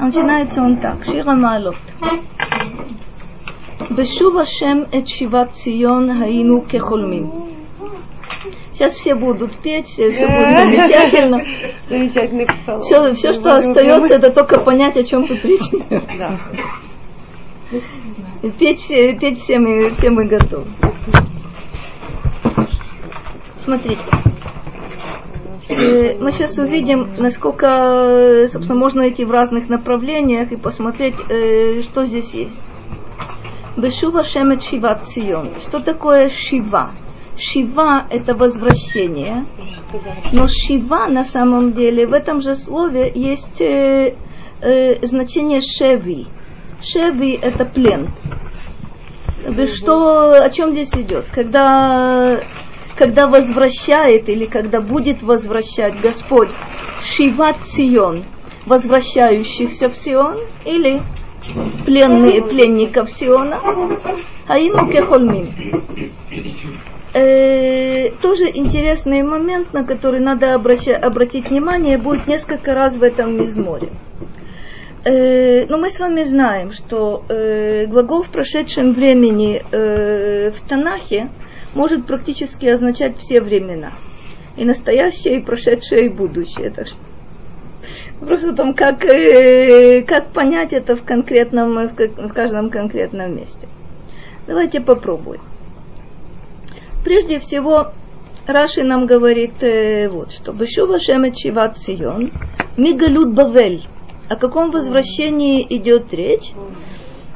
Начинается он так, Шира Маалот. Бешув Ашем эт Шиват Сион Хаину Кехольмим. Сейчас все будут петь, все, все будет замечательно. Все, все что остается, это только понять, о чем тут речь. Петь все, петь все мы, все мы готовы. Смотрите. Э, Мы сейчас увидим, насколько, собственно, можно идти в разных направлениях и посмотреть, э, что здесь есть. Бешува шемет шива цион. Что такое шива? Шива – это возвращение, но шива на самом деле в этом же слове есть э, значение шеви. Шеви – это плен. Что, о чем здесь идет? Когда, когда возвращает или когда будет возвращать Господь Шиват Сион, возвращающихся в Сион, или пленные, пленников Сиона, Аину Кехольмин. Э, тоже интересный момент, на который надо обраща, обратить внимание, будет несколько раз в этом мизморе. Э, но мы с вами знаем, что э, глагол в прошедшем времени э, в Танахе может практически означать все времена. И настоящее, и прошедшее, и будущее. Так что просто там как, э, как понять это в конкретном, в, как- в каждом конкретном месте. Давайте попробуем. Прежде всего, Раши нам говорит э, вот что. Бешува шемет шиват сион, мигалют бавель. О каком возвращении идет речь?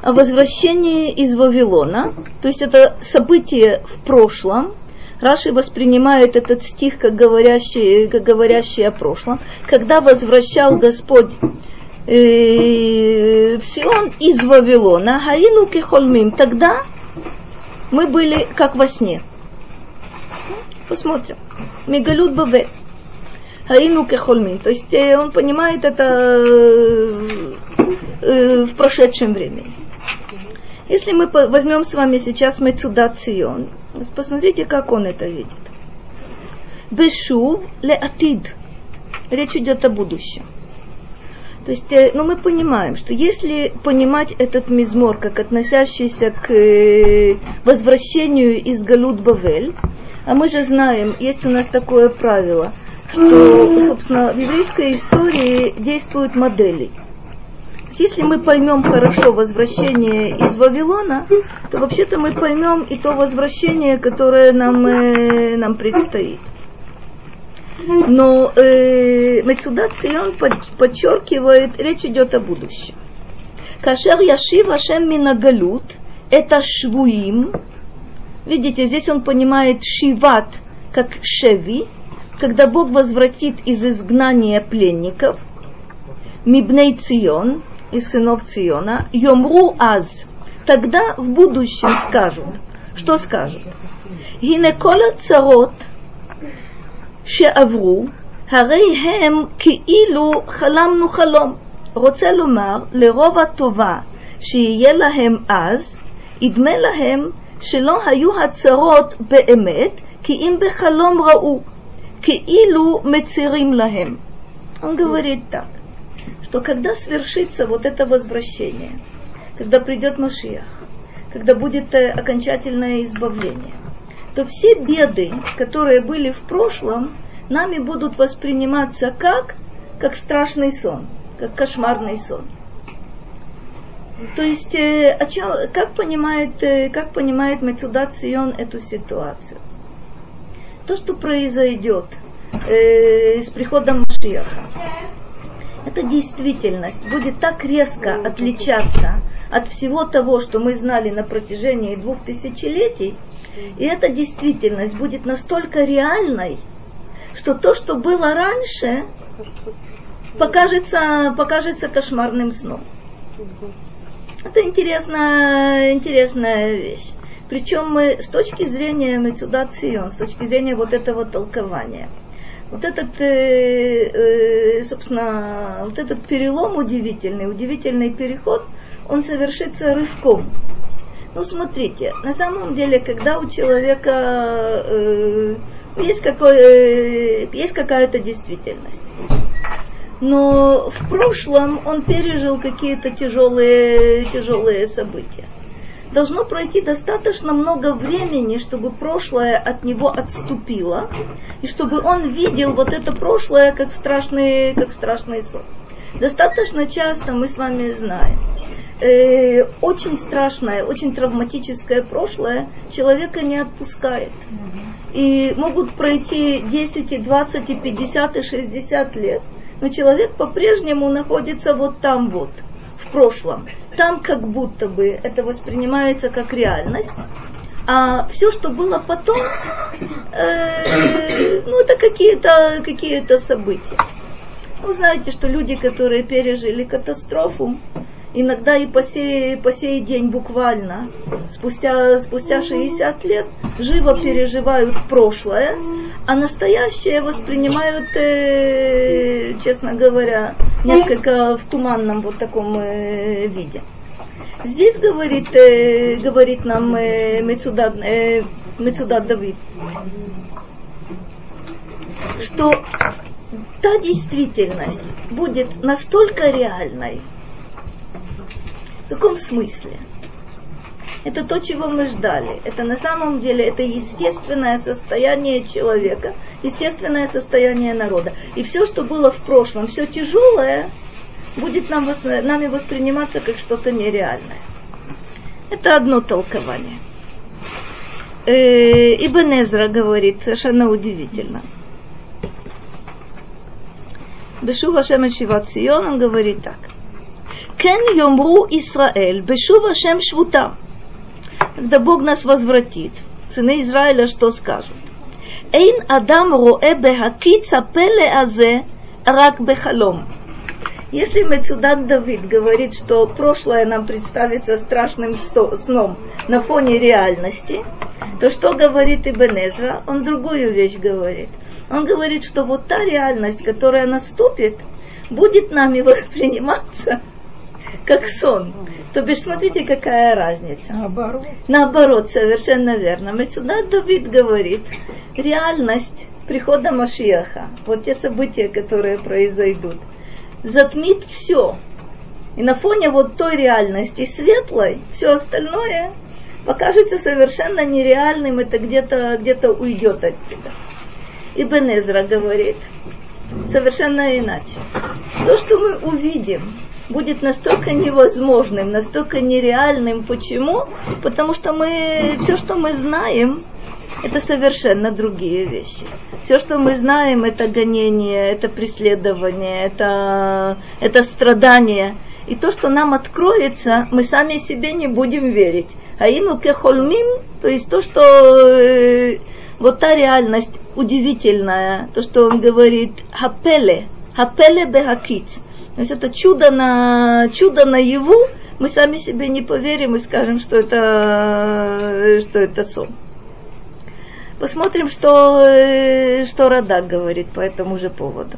О возвращении из Вавилона. То есть это событие в прошлом. Раши воспринимает этот стих как говорящий, как говорящий о прошлом. Когда возвращал Господь э, Сион из Вавилона, Хаину кихольмим, тогда мы были как во сне. Посмотрим. Мегалют Бавель. Хаину кехольмин. То есть э, он понимает это э, в прошедшем времени. Если мы возьмем с вами сейчас Мецуда Цион, посмотрите, как он это видит. Бешув ле атид. Речь идет о будущем. То есть, э, ну, мы понимаем, что если понимать этот мизмор как относящийся к э, возвращению из Галут Бавель, а мы же знаем, есть у нас такое правило, что, собственно, в еврейской истории действуют модели. Если мы поймем хорошо возвращение из Вавилона, то вообще-то мы поймем и то возвращение, которое нам, э, нам предстоит. Но э, Мецуда Цион под- подчеркивает, речь идет о будущем. Кашер Яшив Ашем Минагалут, это швуим. Видите, здесь он понимает шиват как шеви, когда Бог возвратит из изгнания пленников, Мибней Цион, из сынов Циона, Йомру Аз, тогда в будущем скажут. Что скажут? Гинекола царот, שעברו, הרי הם כאילו חלמנו חלום. רוצה לומר, לרוב הטובה שיהיה להם אז, ידמה להם שלא היו הצרות באמת, כי אם בחלום ראו, כאילו מצירים להם. Он говорит так, что когда свершится вот это возвращение, когда придет Машиах, когда будет э, окончательное избавление, то все беды, которые были в прошлом, нами будут восприниматься как, как страшный сон, как кошмарный сон. То есть, э, о чем, как понимает, э, как понимает Мецуда Цион эту ситуацию? То, что произойдет э, с приходом Машиаха, эта действительность будет так резко отличаться от всего того, что мы знали на протяжении двух тысячелетий, и эта действительность будет настолько реальной, что то, что было раньше, покажется, покажется кошмарным сном. Это интересная, интересная вещь. Причем мы с точки зрения Мецуда Цион, с точки зрения вот этого толкования, вот этот, э, э, собственно, вот этот перелом удивительный, удивительный переход, он совершится рывком. Ну, смотрите, на самом деле, когда у человека э, есть, какой, э, есть какая-то действительность, но в прошлом он пережил какие-то тяжелые, тяжелые события. Должно пройти достаточно много времени, чтобы прошлое от него отступило, и чтобы он видел вот это прошлое как страшный, как страшный сон. Достаточно часто мы с вами знаем, э, очень страшное, очень травматическое прошлое человека не отпускает. И могут пройти 10, и 20, и 50, и 60 лет, но человек по-прежнему находится вот там вот, в прошлом. Там как будто бы это воспринимается как реальность, а все, что было потом, э, ну, это какие-то какие события. Вы знаете, что люди, которые пережили катастрофу, иногда и по сей, по сей день буквально, спустя, спустя 60 лет, живо переживают прошлое, а настоящее воспринимают, э, честно говоря, несколько в туманном вот таком э, виде. Здесь говорит, э, говорит нам э, Мецудат, э, Мецудат Давид, что та действительность будет настолько реальной, в каком смысле? Это то, чего мы ждали. Это на самом деле это естественное состояние человека, естественное состояние народа. И все, что было в прошлом, все тяжелое, будет нам, нами восприниматься как что-то нереальное. Это одно толкование. Э, Ибн Эзра говорит совершенно удивительно. Бешува Шем Сион, он говорит так – Кен йомру Исраэль, бешува шем швута. Когда Бог нас возвратит, сыны Израиля что скажут? Эйн адам роэ бехакица пеле азе рак бехалом. Если Мецудат Давид говорит, что прошлое нам представится страшным сном на фоне реальности, то что говорит Ибн Эзра? Он другую вещь говорит. Он говорит, что вот та реальность, которая наступит, будет нами восприниматься как сон. То бишь, смотрите, какая разница. Наоборот. Наоборот, совершенно верно. Мецудат Давид говорит, реальность прихода Машиаха, вот те события, которые произойдут, затмит все. И на фоне вот той реальности светлой, все остальное покажется совершенно нереальным, это где-то где уйдет от тебя. Ибн Эзра говорит совершенно иначе. То, что мы увидим, будет настолько невозможным, настолько нереальным. Почему? Потому что мы, все, что мы знаем, это совершенно другие вещи. Все, что мы знаем, это гонение, это преследование, это, это страдание. И то, что нам откроется, мы сами себе не будем верить. А ину кехольмим, то есть то, что э, вот та реальность удивительная, то, что он говорит, хапеле, хапеле бехакиц, то есть это чудо на, чудо наяву, мы сами себе не поверим и скажем, что это, что это сон. Посмотрим, что, что Радак говорит по этому же поводу.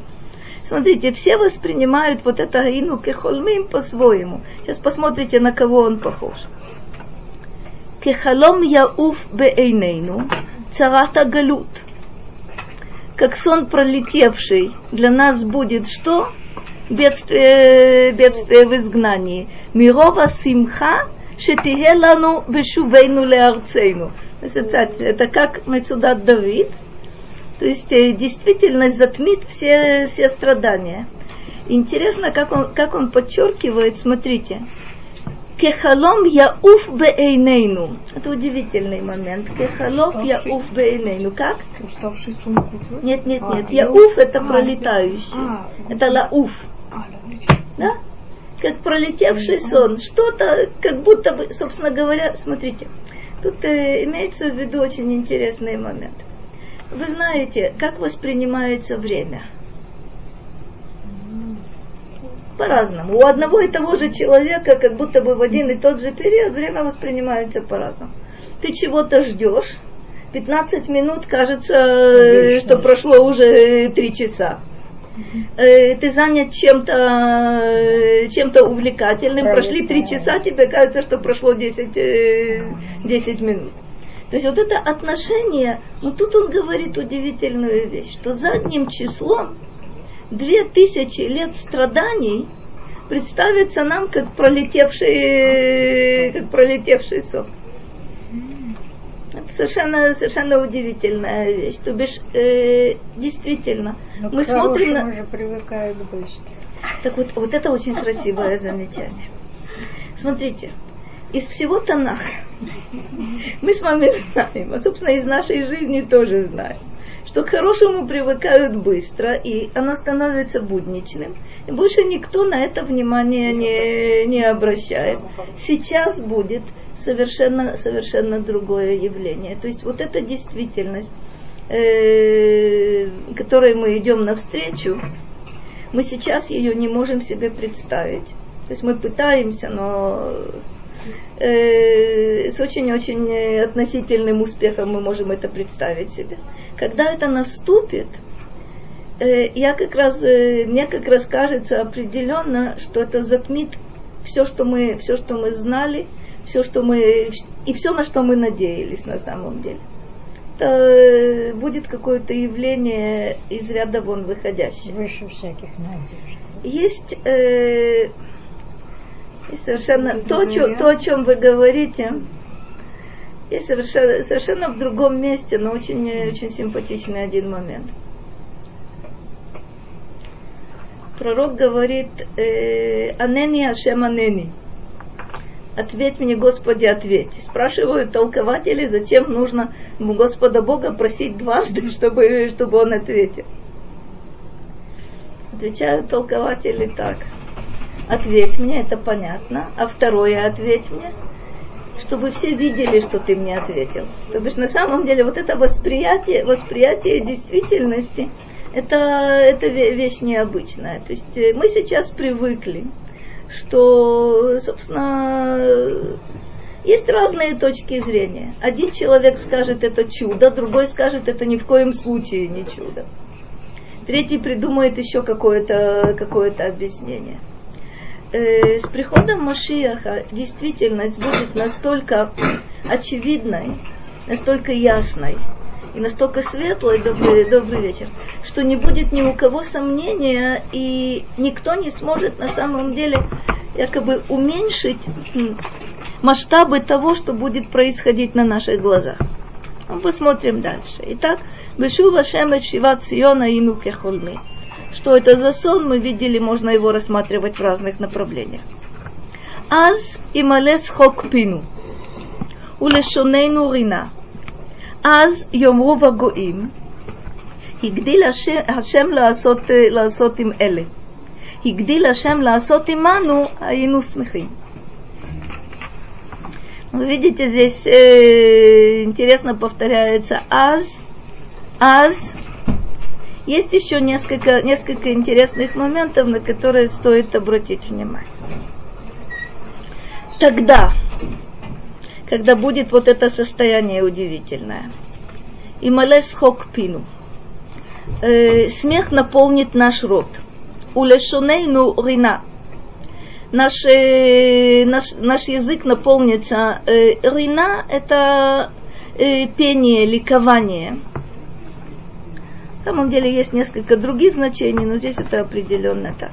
Смотрите, все воспринимают вот это Гаину Кехолмим по-своему. Сейчас посмотрите, на кого он похож. Кехалом яуф беэйнейну царата галут. Как сон пролетевший для нас будет что? Бедствие, бедствие в изгнании. Мирова симха шетихелану бешувейну леарцейну. То есть это, это как Мецудат Давид, то есть э, действительность затмит все, все страдания. Интересно, как он, как он подчеркивает, смотрите, Кехалом яуф беэйнейну. Это удивительный момент. Кехалов яуф беэйнейну. Как? Уставший сон. Нет, нет, нет. А, яуф это пролетающий. А, это лауф. Да? Как пролетевший сон. Что-то, как будто бы, собственно говоря, смотрите, тут э, имеется в виду очень интересный момент. Вы знаете, как воспринимается время? По-разному. У одного и того же человека, как будто бы в один и тот же период, время воспринимается по-разному. Ты чего-то ждешь, 15 минут кажется, Конечно. что прошло уже 3 часа. Э, ты занят чем-то э, чем-то увлекательным, Правильно. прошли три часа, тебе кажется, что прошло 10, 10 э, минут. То есть вот это отношение, но тут он говорит удивительную вещь, что задним числом две тысячи лет страданий представится нам как пролетевший, как пролетевший сок. Совершенно, совершенно удивительная вещь. То бишь, э, действительно, Но мы к смотрим на... уже привыкают быстро. Так вот, вот это очень красивое замечание. Смотрите, из всего Танаха мы с вами знаем, а собственно из нашей жизни тоже знаем, что к хорошему привыкают быстро, и оно становится будничным. И больше никто на это внимание не, не обращает. Сейчас будет совершенно, совершенно другое явление. То есть вот эта действительность, э, которой мы идем навстречу, мы сейчас ее не можем себе представить. То есть мы пытаемся, но э, с очень-очень относительным успехом мы можем это представить себе. Когда это наступит, э, я как раз, э, мне как раз кажется определенно, что это затмит все, что мы, все, что мы знали, все, что мы, и все, на что мы надеялись на самом деле. Это э, будет какое-то явление из ряда вон выходящее. Выше всяких надежд. Есть, э, есть совершенно то, чё- то, о чем вы говорите, есть совершенно, совершенно в другом месте, но очень, э, очень симпатичный один момент. Пророк говорит, э, Анени Ашем Анени. Ответь мне, Господи, ответь. Спрашивают толкователи, зачем нужно Господа Бога просить дважды, чтобы, чтобы он ответил. Отвечают толкователи так. Ответь мне, это понятно. А второе, ответь мне, чтобы все видели, что ты мне ответил. То бишь, на самом деле, вот это восприятие, восприятие действительности, это, это вещь необычная. То есть э, мы сейчас привыкли, что, собственно, есть разные точки зрения. Один человек скажет это чудо, другой скажет это ни в коем случае не чудо. Третий придумает еще какое-то какое объяснение. Э, с приходом Машиаха действительность будет настолько очевидной, настолько ясной и настолько светлый, добрый, добрый вечер, что не будет ни у кого сомнения, и никто не сможет на самом деле якобы уменьшить масштабы того, что будет происходить на наших глазах. Ну, посмотрим дальше. Итак, Бешу Вашем Шива Циона и Нукехульми. Что это за сон, мы видели, можно его рассматривать в разных направлениях. Аз и малес хокпину. Улешонейну рина. אז יאמרו בגויים, הגדיל השם, השם לעשות, לעשות עם אלה. הגדיל השם לעשות עמנו, היינו שמחים. Вы видите, здесь э, интересно повторяется аз, аз. Есть еще несколько, несколько интересных моментов, на которые стоит обратить внимание. Тогда, когда будет вот это состояние удивительное, и малес хок пину, э, смех наполнит наш рот. Улешунейну рина, наш, э, наш, наш язык наполнится. Э, рина – это э, пение, ликование. На самом деле есть несколько других значений, но здесь это определенно так.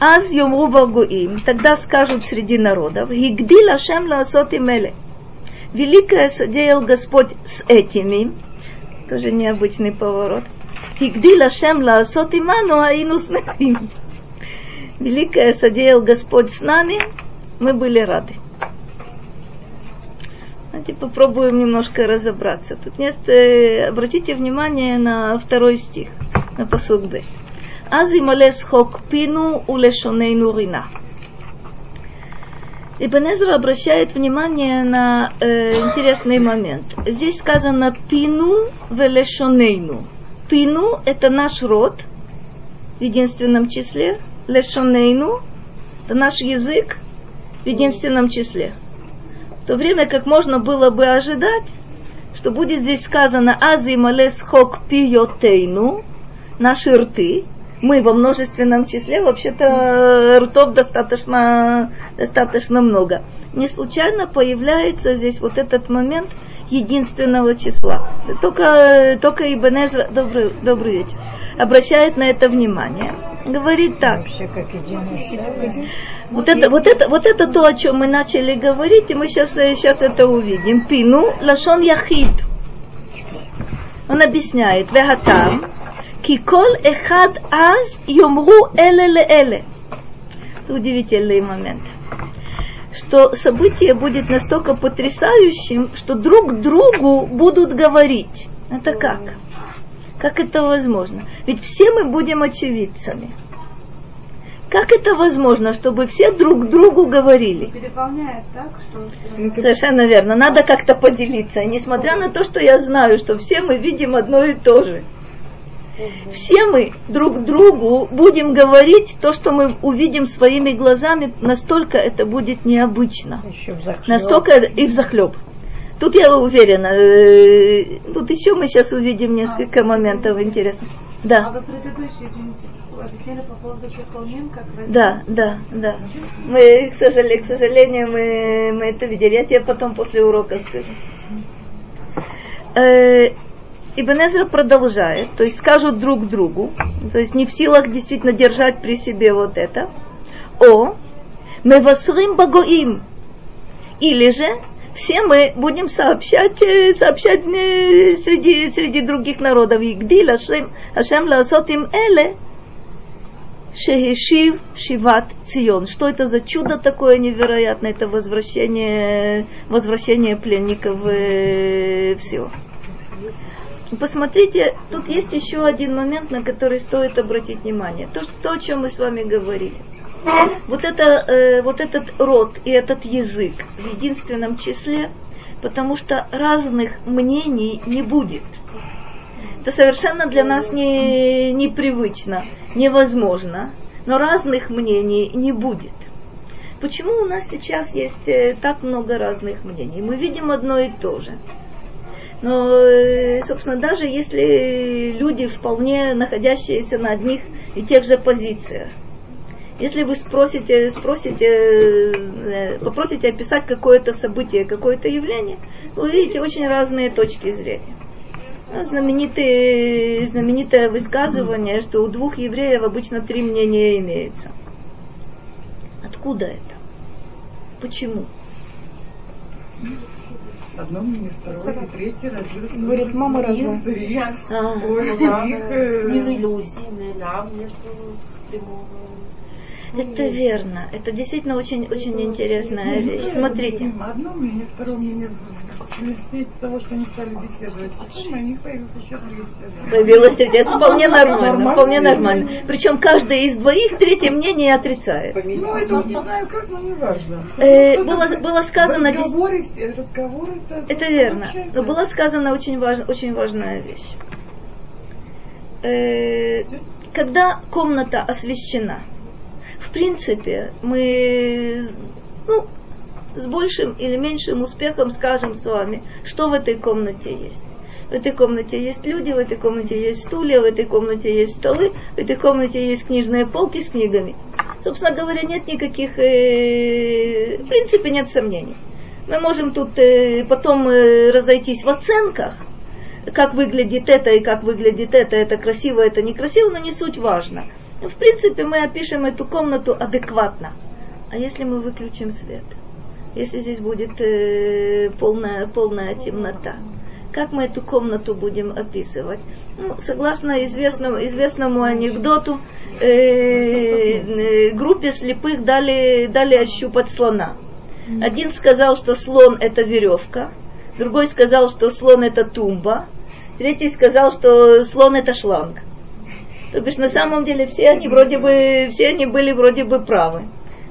Аз йомру багуим, тогда скажут среди народов, Гигдил Ашем лаосот имеле. Великое содеял Господь с этими. Тоже необычный поворот. Игдил Ашем лаасот иману аину смехим. Великое содеял Господь с нами, мы были рады. Давайте попробуем немножко разобраться. Тут нет, э, обратите внимание на второй стих, на посуды. Б. Аз хок пину улешоней нурина. Ибн Эзра обращает внимание на э, интересный момент. Здесь сказано пину велешонейну. Пину – это наш род в единственном числе, лешонейну, это наш язык в единственном числе. В то время как можно было бы ожидать, что будет здесь сказано ази малес хок пиотейну, наши рты, мы во множественном числе, вообще-то ртов достаточно, достаточно много. Не случайно появляется здесь вот этот момент единственного числа. Только, только Ибн Эзра, добрый, добрый вечер, обращает на это внимание. Говорит так. Вообще как. Вот это, вот, это, вот это то, о чем мы начали говорить, и мы сейчас, сейчас это увидим. Пину лашон яхид. Он объясняет. Вехатам. Кикол эхад аз йомру эле ле эле. Это удивительный момент. Что событие будет настолько потрясающим, что друг другу будут говорить. Это как? Как это возможно? Ведь все мы будем очевидцами. Как это возможно, чтобы все друг другу говорили? Переполняет так, что равно- Совершенно верно. Надо как-то поделиться. Несмотря на то, что я знаю, что все мы видим одно и то же. Все мы друг другу будем говорить то, что мы увидим своими глазами, настолько это будет необычно. Настолько и в захлеб. Тут я уверена. э, Тут еще мы сейчас увидим несколько моментов интересных. А Да, вы предыдущие, извините, объяснили по поводу Чехолмин, как возник? да, да, да. Мы, к сожалению, к сожалению, мы, мы это видели. Я тебе потом после урока скажу. Ибн Эзра продолжает, то есть скажут друг другу, то есть не в силах действительно держать при себе вот это. О, мы восрым багоим. Или же все мы будем сообщать, э, сообщать э, среди, среди других народов. Игдил Ашем, Ашем лаосот им эле, Шехешив Шиват Цион. Что это за чудо такое невероятное? Это возвращение, возвращение пленников э, всего. Посмотрите, тут есть еще один момент, на который стоит обратить внимание. То, что, то о чем мы с вами говорили. Вот, это, э, вот этот род и этот язык в единственном числе, потому что разных мнений не будет. Это совершенно для нас не, непривычно, невозможно, но разных мнений не будет. Почему у нас сейчас есть э, так много разных мнений? Мы видим одно и то же. Но, э, собственно, даже если люди вполне находящиеся на одних и тех же позициях, если вы спросите, спросите, э, попросите описать какое-то событие, какое-то явление, вы увидите очень разные точки зрения. Знаменитое, знаменитое высказывание, что у двух евреев обычно три мнения имеется. Откуда это? Почему? Одно мнение, второе, и третье родился. Говорит, мама родила. А, Ой, их, э, Мир иллюзий, нам нету прямого. Это верно. Это действительно очень, очень интересная вещь. Смотрите. Одно мнение, второе мнение в результате того, что они стали беседовать. У них появилось еще третье. Появилось третье. Это вполне нормально. Вполне нормально. Причем каждый из двоих третье мнение отрицает. Ну, это вот не знаю как, но не важно. Э, было, было сказано... разговоре, все разговоры, это, верно. Но была сказана очень, важ- очень важная вещь. Э, когда комната освещена, принципе, мы ну, с большим или меньшим успехом скажем с вами, что в этой комнате есть. В этой комнате есть люди, в этой комнате есть стулья, в этой комнате есть столы, в этой комнате есть книжные полки с книгами. Собственно говоря, нет никаких, э, в принципе, нет сомнений. Мы можем тут э, потом э, разойтись в оценках, как выглядит это и как выглядит это, это красиво, это некрасиво, но не суть важно. В принципе, мы опишем эту комнату адекватно. А если мы выключим свет? Если здесь будет э, полная, полная темнота? Как мы эту комнату будем описывать? Ну, согласно известному, известному анекдоту, э, э, группе слепых дали, дали ощупать слона. Один сказал, что слон это веревка, другой сказал, что слон это тумба, третий сказал, что слон это шланг. То бишь на самом деле все они вроде бы, все они были вроде бы правы.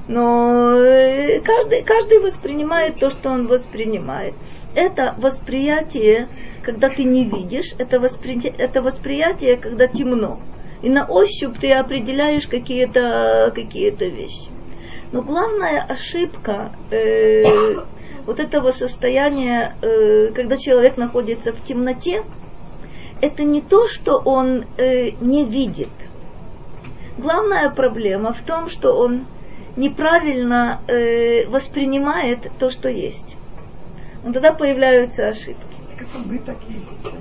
Но э, каждый, каждый воспринимает то, что он воспринимает. Это восприятие, когда ты не видишь, это, воспри... это восприятие, когда темно. И на ощупь ты определяешь какие-то какие вещи. Но главная ошибка э, вот этого состояния, э, когда человек находится в темноте, это не то, что он э, не видит. Главная проблема в том, что он неправильно э, воспринимает то, что есть. Но тогда появляются ошибки. это мы такие сейчас.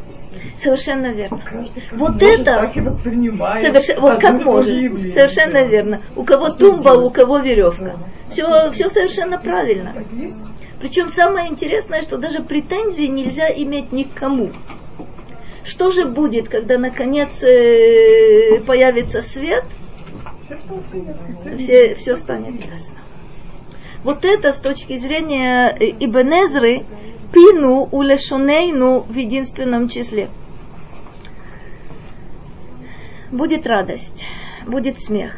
Совершенно верно. Каждый как Вот может, это так и. Соверш- Вот как может. явление. Совершенно верно. У кого Что тумба, сделать? у кого веревка. Все, все совершенно правильно. Причем самое интересное, что даже претензий нельзя иметь ни к кому. Что же будет, когда наконец э, появится свет, Все все, станет ясно. Вот это с точки зрения э, Ибн-Эзры, пину улешонейну в единственном числе. Будет радость, будет смех,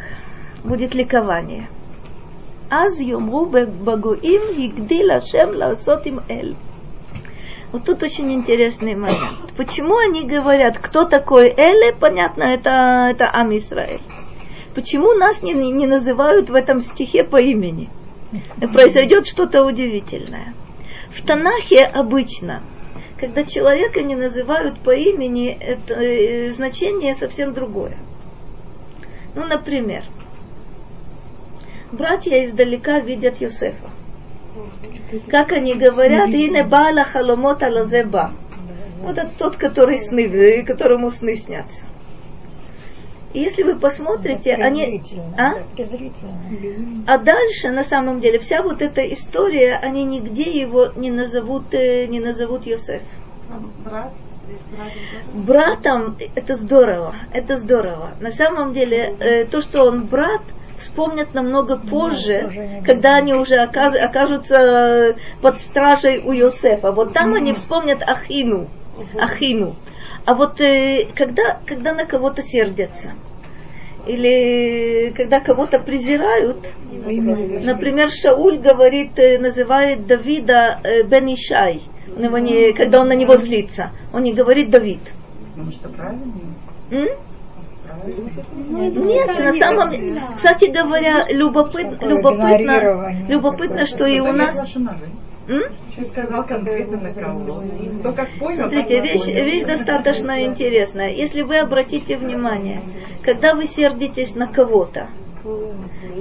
будет ликование. Аз йомру багуим гигдил Ашем лаосот им эль. Вот тут очень интересный момент. Почему они говорят, кто такой Эле? Понятно, это, это Ам Исраэль. Почему нас не, не называют в этом стихе по имени? Произойдет что-то удивительное. В Танахе обычно, когда человека не называют по имени, это э, значение совсем другое. Ну, например, братья издалека видят Йосефа. Как они говорят, «Ине баала халомот алазеба». Вот это тот, который сны, э, которому сны снятся. И если вы посмотрите, они... А? А дальше, на самом деле, вся вот эта история, они нигде его не назовут, э, не назовут Йосеф. Брат, брат, Братом это здорово, это здорово. На самом деле, э, то, что он брат, вспомнят намного позже, когда они уже окажутся э, под стражей у Йосефа. Вот там они вспомнят Ахину, Ахину. А вот э, когда, когда на кого-то сердятся, или когда кого-то презирают, Например, Шауль говорит, э, называет Давида э, Бен Ишай, он его не, когда он на него злится. Он не говорит Давид. Потому что правильно. М? Нет, на самом деле, кстати говоря, любопытно, Такое любопытно, любопытно, что и у нас... сказал конкретно на кого. Кто как понял, Смотрите, вещь, вещь достаточно интересная. Если вы обратите внимание, когда вы сердитесь на кого-то,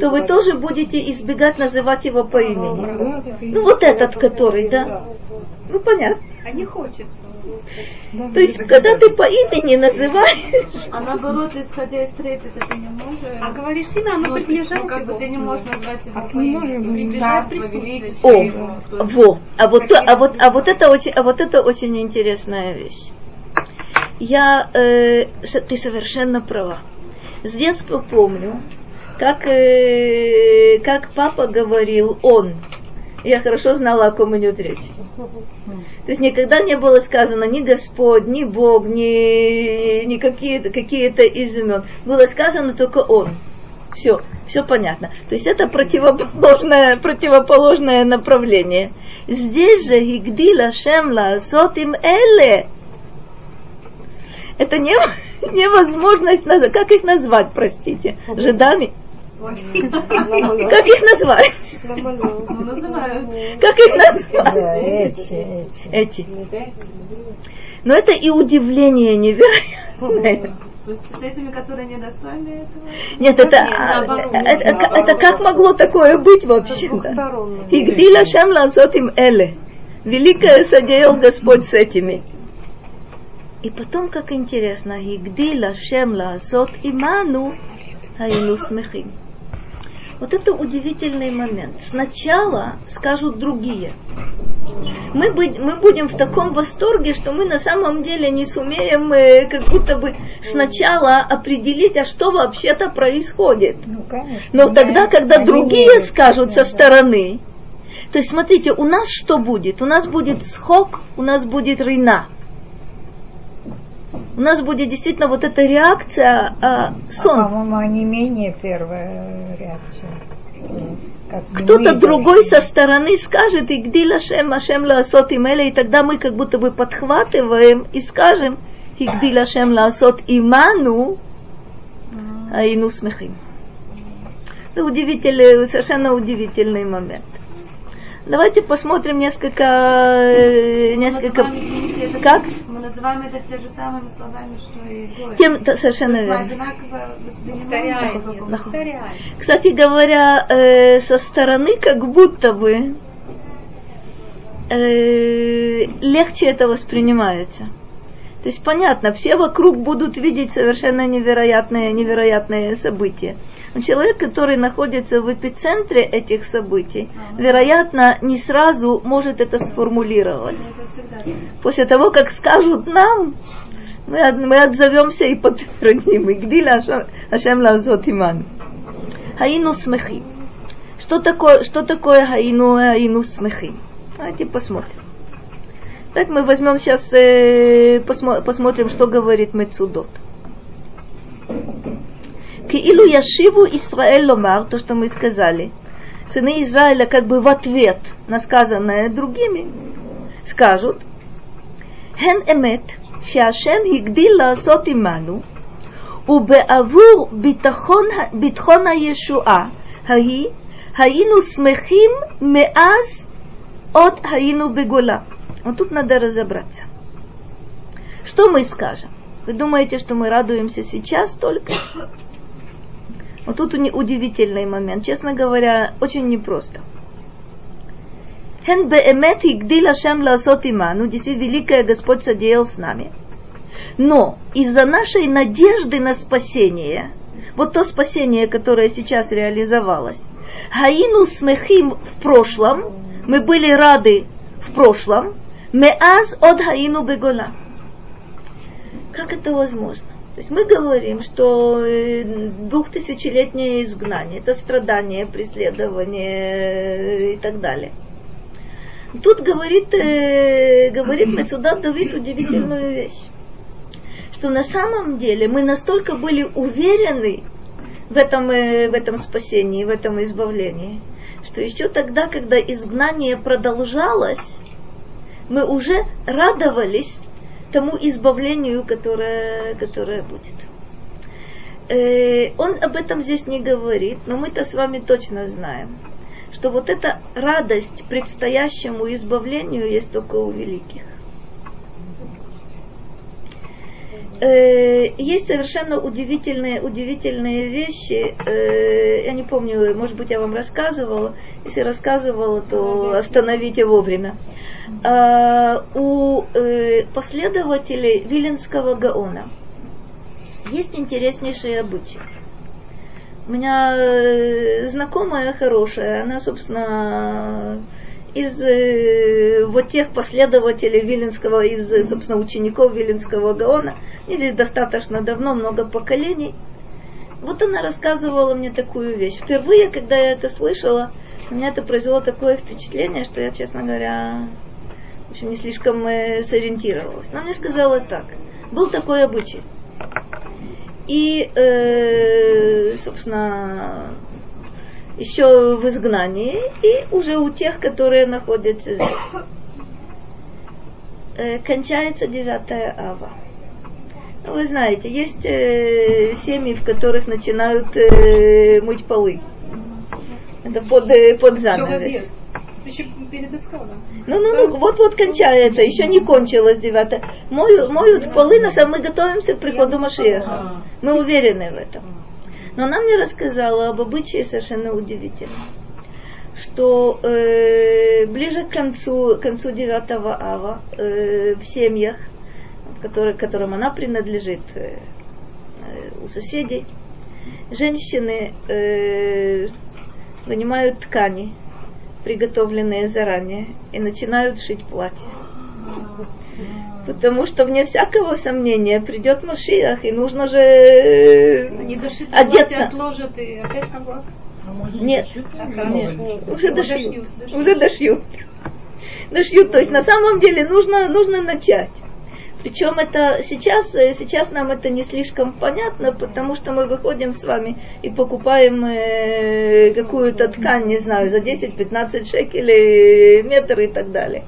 то вы тоже будете избегать называть его по имени. Ну вот этот, который, да? Ну понятно. А не хочется. То есть, когда ты по имени называешь, А наоборот, исходя из трепета, ты не можешь... А говоришь имя, оно ну, приближает ну, как бы ты не можешь назвать его А по имени. О, его. Во, а вот, то- а вот, а вот это очень, а вот это очень интересная вещь. Я, э, с- ты совершенно права. С детства помню, как, э, как папа говорил он. Я хорошо знала, о ком идет речь. То есть никогда не было сказано ни Господь, ни Бог, ни, ни какие-то, какие-то из имен. Было сказано только Он. Все, все понятно. То есть это противоположное, противоположное направление. Здесь же Игдила Шемла Сотим Эле. Это не, невозможность. Как их назвать, простите? Жидами? Как их назвать? ну. Как их назвать? Эти, эти. Эти. Но это и удивление невероятное. То есть с этими, которые недостойны этого. Нет, это, Нет, наоборот. это, это, это как могло такое быть вообще? Игдила Шем лазот им эле. Великое содеял Господь с этими. И потом, как интересно, Игдила Шем лазот иману айну смехим. Вот это удивительный момент. Сначала скажут другие. Мы, быть- мы будем в таком восторге, что мы на самом деле не сумеем э, как будто бы сначала определить, а что вообще-то происходит. Ну, конечно. Но Да, тогда, когда другие скажут со стороны, то есть смотрите, у нас что будет? У нас будет схок, у нас будет рина. У нас будет действительно вот эта реакция а, А, сон. по-моему, не менее первая реакция. Кто-то другой со стороны скажет, и гдил Ашем, Ашем лаасот имеля, и тогда мы как будто бы подхватываем и скажем, и гдил Ашем лаасот иману, аину смехим. Это удивительный, совершенно удивительный момент. Давайте посмотрим несколько, э, Мы несколько, называем, это- как? Мы называем это те же самыми словами, что и. Тем, да, совершенно верно. Повторяем. Кстати говоря, э, со стороны как будто бы э, легче это воспринимается. То есть понятно, все вокруг будут видеть совершенно невероятные, невероятные события. Но человек, который находится в эпицентре этих событий, вероятно, не сразу может это сформулировать. После того, как скажут нам, мы, мы отзовемся и подтвердим. Игдила Ашем Лазот Иман. Хаину смехи. Что такое, что такое хаину, хаину смехи? Давайте посмотрим. Так мы возьмем сейчас, э, посмо, посмотрим, что говорит Мецудот. Киилу Яшиву Исраэль Ломар, то, что мы сказали, сыны Израиля как бы в ответ на сказанное другими, скажут, Хен эмет, שהשם הגדיל לעשות עמנו, ובעבור ביטחון, ביטחון הישועה ההיא, היינו שמחים מאז עוד היינו בגולה. Вот тут надо разобраться. Что мы скажем? Вы думаете, что мы радуемся сейчас только? Вот тут удивительный момент. Честно говоря, очень непросто. Хен беэмет игдил Ашем ласот иману, действительно, великое Господь содеял с нами. Но из-за нашей надежды на спасение, вот то спасение, которое сейчас реализовалось, Хаину смехим в прошлом, мы были рады в прошлом, меаз от Хаину бегола. Как это возможно? То есть мы говорим, что э, двухтысячелетнее изгнание, это страдание, преследование и так далее. Тут говорит, э, говорит Мецудат Давид удивительную вещь, что на самом деле мы настолько были уверены в этом, э, в этом спасении, в этом избавлении, что еще тогда, когда изгнание продолжалось, мы уже радовались тому избавлению, которое, которое будет. Э, он об этом здесь не говорит, но мы-то с вами точно знаем, что вот эта радость предстоящему избавлению есть только у великих. Э, есть совершенно удивительные, удивительные вещи. Э, я не помню, может быть, я вам рассказывала. Если рассказывала, то остановите вовремя. Э, у последователей Виленского Гаона есть интереснейший обычай. У меня знакомая хорошая, она, собственно, из э, вот тех последователей Виленского, из, собственно, учеников Виленского Гаона. И здесь достаточно давно, много поколений. Вот она рассказывала мне такую вещь. Впервые, когда я это слышала, у меня это произвело такое впечатление, что я, честно говоря, в общем, не слишком э, сориентировалась. Она мне сказала так. Был такой обычай. И, э, собственно, еще в изгнании, и уже у тех, которые находятся здесь. Э, кончается 9 ава. Ну, вы знаете, есть э, семьи, в которых начинают э, мыть полы. Это под, э, под занавес. Еще перед исходом. Ну, ну, ну, вот-вот кончается, еще не кончилось девятое. Моют, моют полы, на самом мы готовимся к приходу Машеха. Мы уверены в этом. Но она мне рассказала об обычае совершенно удивительном, что э, ближе к концу, к концу 9 ава э, в семьях, которые, которым она принадлежит, э, э, у соседей, женщины э, вынимают ткани, приготовленные заранее, и начинают шить платья. Потому что вне всякого сомнения придет Машиах, и нужно же Они дошьют, одеться. отложат и опять на глаз. Нет, нет, уже дошьют, уже дошьют. Дошьют, то есть на самом деле нужно, нужно начать. Причем это сейчас, э, сейчас нам это не слишком понятно, потому что мы выходим с вами и покупаем э, какую-то ткань, не знаю, за 10-15 шекелей, метр и так далее.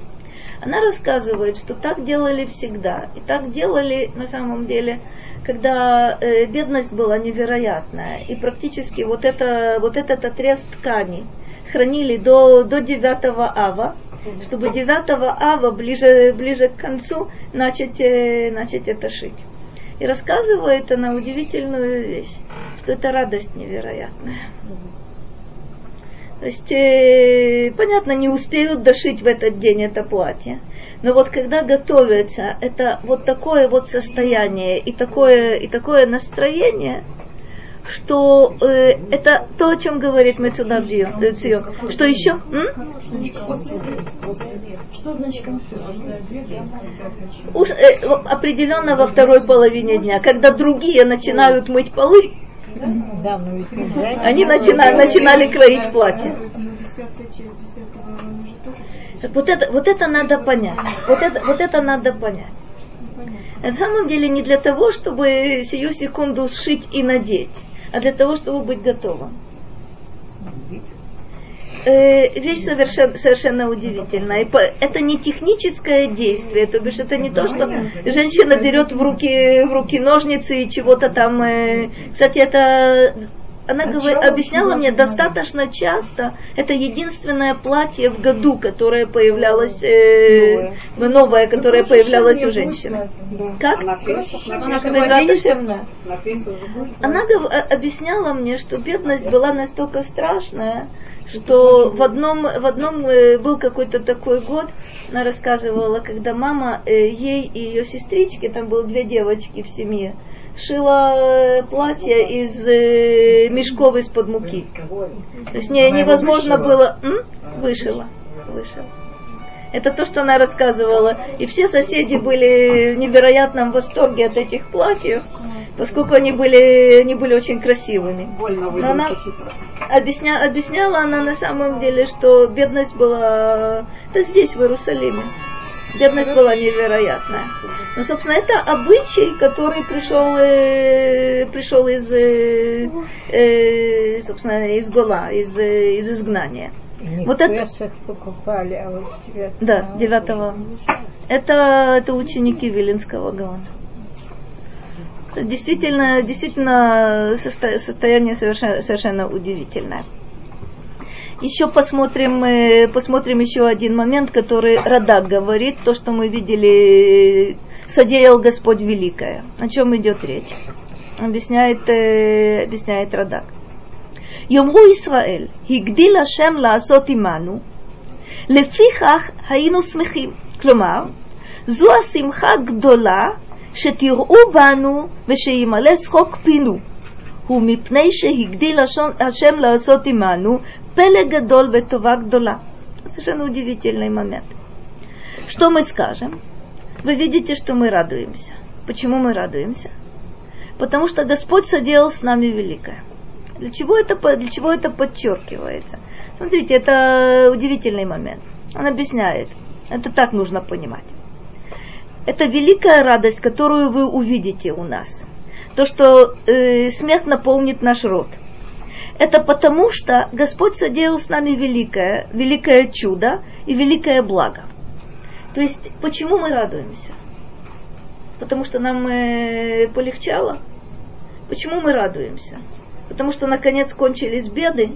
Она рассказывает, что так делали всегда. И так делали на самом деле, когда э, бедность была невероятная. И практически вот, это, вот этот отрез ткани хранили до, до 9 ава, чтобы 9 ава ближе, ближе к концу начать, э, начать это шить. И рассказывает она удивительную вещь, что это радость невероятная. То есть, э, понятно, не успеют дошить в этот день это платье. Но вот когда готовятся, это вот такое вот состояние и такое, и такое настроение, что э, это то, о чем говорит Мецудав Цион. Что еще? Что значит? Уж, э, определенно во второй половине дня, когда другие начинают мыть полы, Да, они начина- начинали кроить платье. Так вот это, вот это надо понять. Вот это, вот это надо понять. На самом деле не для того, чтобы сию секунду сшить и надеть, а для того, чтобы быть готовым. Э, вещь совершенно, совершенно удивительная. Это не техническое действие, то бишь это не то, что женщина берет в руки, в руки ножницы и чего-то там. э, Кстати, это она говор- объясняла мне достаточно часто, это единственное платье в году, которое появлялось, э, новое, которое появлялось у женщины. Как? Она да. Она гов- а- объясняла мне, что бедность была настолько страшная, что в одном, в одном э, был какой-то такой год, она рассказывала, когда мама э, ей и ее сестричке, там было две девочки в семье, шила э, платье из э, мешков из-под муки. То есть не, невозможно было... М? Вышила. Вышила. Это то, что она рассказывала. И все соседи были в невероятном восторге от этих платьев, поскольку они были, они были очень красивыми. Но она объясня, объясняла она на самом деле, что бедность была это здесь, в Иерусалиме. Бедность была невероятная. Но, собственно, это обычай, который пришел, э, пришел из, э, э, собственно, из Гола, из, э, из изгнания. Не Вот это- покупали, а вот девятого. Да, девятого. Это, это ученики Виленского Гаона. Действительно, действительно состо- состояние совершенно, совершенно удивительное. Еще посмотрим, э, посмотрим еще один момент, который Радак говорит, то, что мы видели, содеял Господь Великое. О чем идет речь? Объясняет, э, объясняет Радак. יאמרו ישראל, הגדיל השם לעשות עמנו, לפיכך היינו שמחים. כלומר, זו השמחה הגדולה שתראו בנו ושימלא שחוק פינו. ומפני שהגדיל השם- השם לעשות עמנו פלא גדול וטובה גדולה. Совершенно удивительный момент. Что мы скажем? Вы видите, что мы радуемся. Почему мы радуемся? Потому что Господь соделал с нами великое. Для чего это, по- для чего это подчеркивается? Смотрите, это удивительный момент. Он объясняет. Это так нужно понимать. Это великая радость, которую вы увидите у нас. То, что э, смех наполнит наш род. Это потому, что Господь соделал с нами великое, великое чудо и великое благо. То есть, почему мы радуемся? Потому что нам э, полегчало? Почему мы радуемся? Потому что наконец кончились беды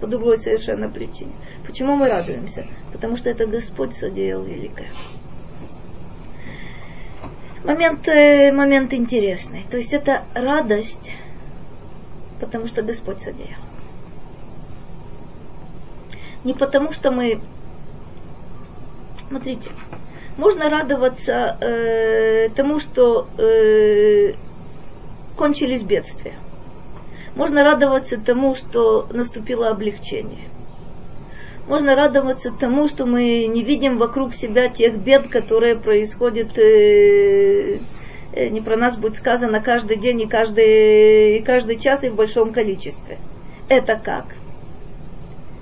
по другой совершенно причине. Почему мы радуемся? Потому что это Господь соделал великое. Момент, э, момент интересный. То есть это радость, потому что Господь соделал. Не потому что мы... Смотрите, можно радоваться э, тому, что э, кончились бедствия. Можно радоваться тому, что наступило облегчение. Можно радоваться тому, что мы не видим вокруг себя тех бед, которые происходят, э, э, не про нас будет сказано каждый день и каждый, и каждый час и в большом количестве. Это как?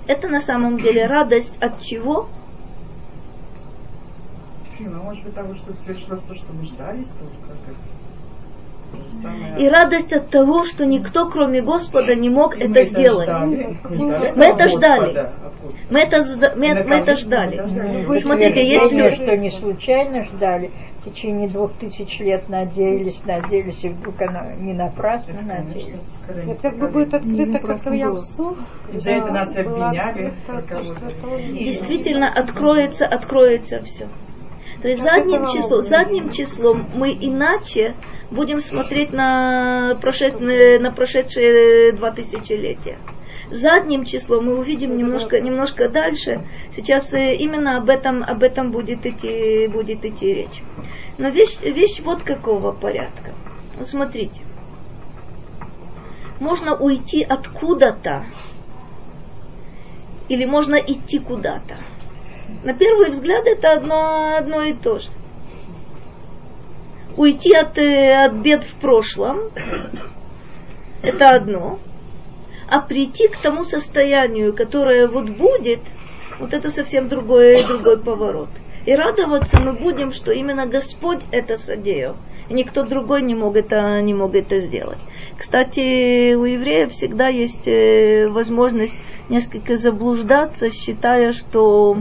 Это на самом деле радость от чего? Фина, может быть, того, что свершилось то, что мы ждали, тоже как это. То же самое. И радость от того, что никто, кроме Господа, не мог И это сделать. ждали. Мы это ждали. Мы это, мы, мы это ждали. Вы смотрите, люди, что не случайно ждали, в течение двух тысяч лет надеялись, надеялись, и вдруг она не напрасно надеялись. Конечно, Как бы будет открыто, как было. я псов. И за это нас обвиняли, действительно откроется, откроется все. То есть задним числом, задним числом мы иначе будем смотреть на, прошед- на прошедшие два тысячелетия. задним числом мы увидим немножко, немножко дальше. Сейчас э, именно об этом, об этом будет, идти, будет идти речь. Но вещь, вещь вот какого порядка. Смотрите. Можно уйти откуда-то, или можно идти куда-то. На первый взгляд это одно, одно и то же. Уйти от, э, от бед в прошлом – это одно. А прийти к тому состоянию, которое вот будет, вот это совсем другой, другой поворот. И радоваться мы будем, что именно Господь это содеял. И никто другой не мог это, не мог это сделать. Кстати, у евреев всегда есть э, возможность несколько заблуждаться, считая, что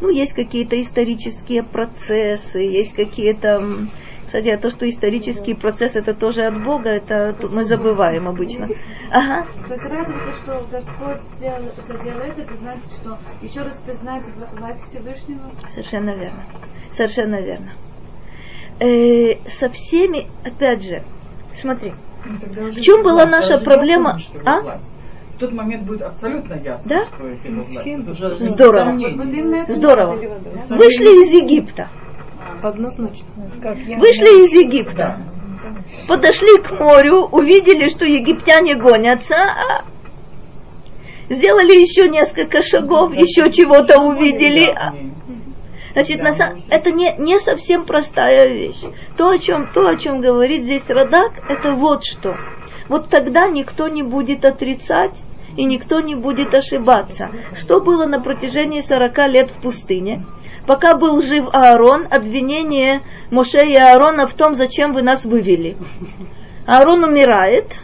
ну, есть какие-то исторические процессы, есть какие-то... Кстати, а то, что исторический процесс это тоже от Бога, это мы забываем обычно. Ага. То есть радоваться, что Господь сделал, сделал это, это значит, что еще раз признать власть Всевышнего? Совершенно верно. Совершенно верно. Э, со всеми, опять же, смотри, Ну, В чем была наша проблема? А? В тот момент будет абсолютно ясно, Да? что это власть. Здорово. сомнений. Здорово. Вышли из Египта. Однозначно. Как я Вышли из Египта. Подошли к морю, увидели, что египтяне гонятся, а сделали еще несколько шагов, еще чего-то увидели. а- Значит, на это не, не совсем простая вещь. То о, чем, то, о чем говорит здесь Радак, это вот что. Вот тогда никто не будет отрицать и никто не будет ошибаться. Что было на протяжении 40 лет в пустыне? Пока был жив Аарон, обвинение Моше и Аарона в том, зачем вы нас вывели. Аарон умирает,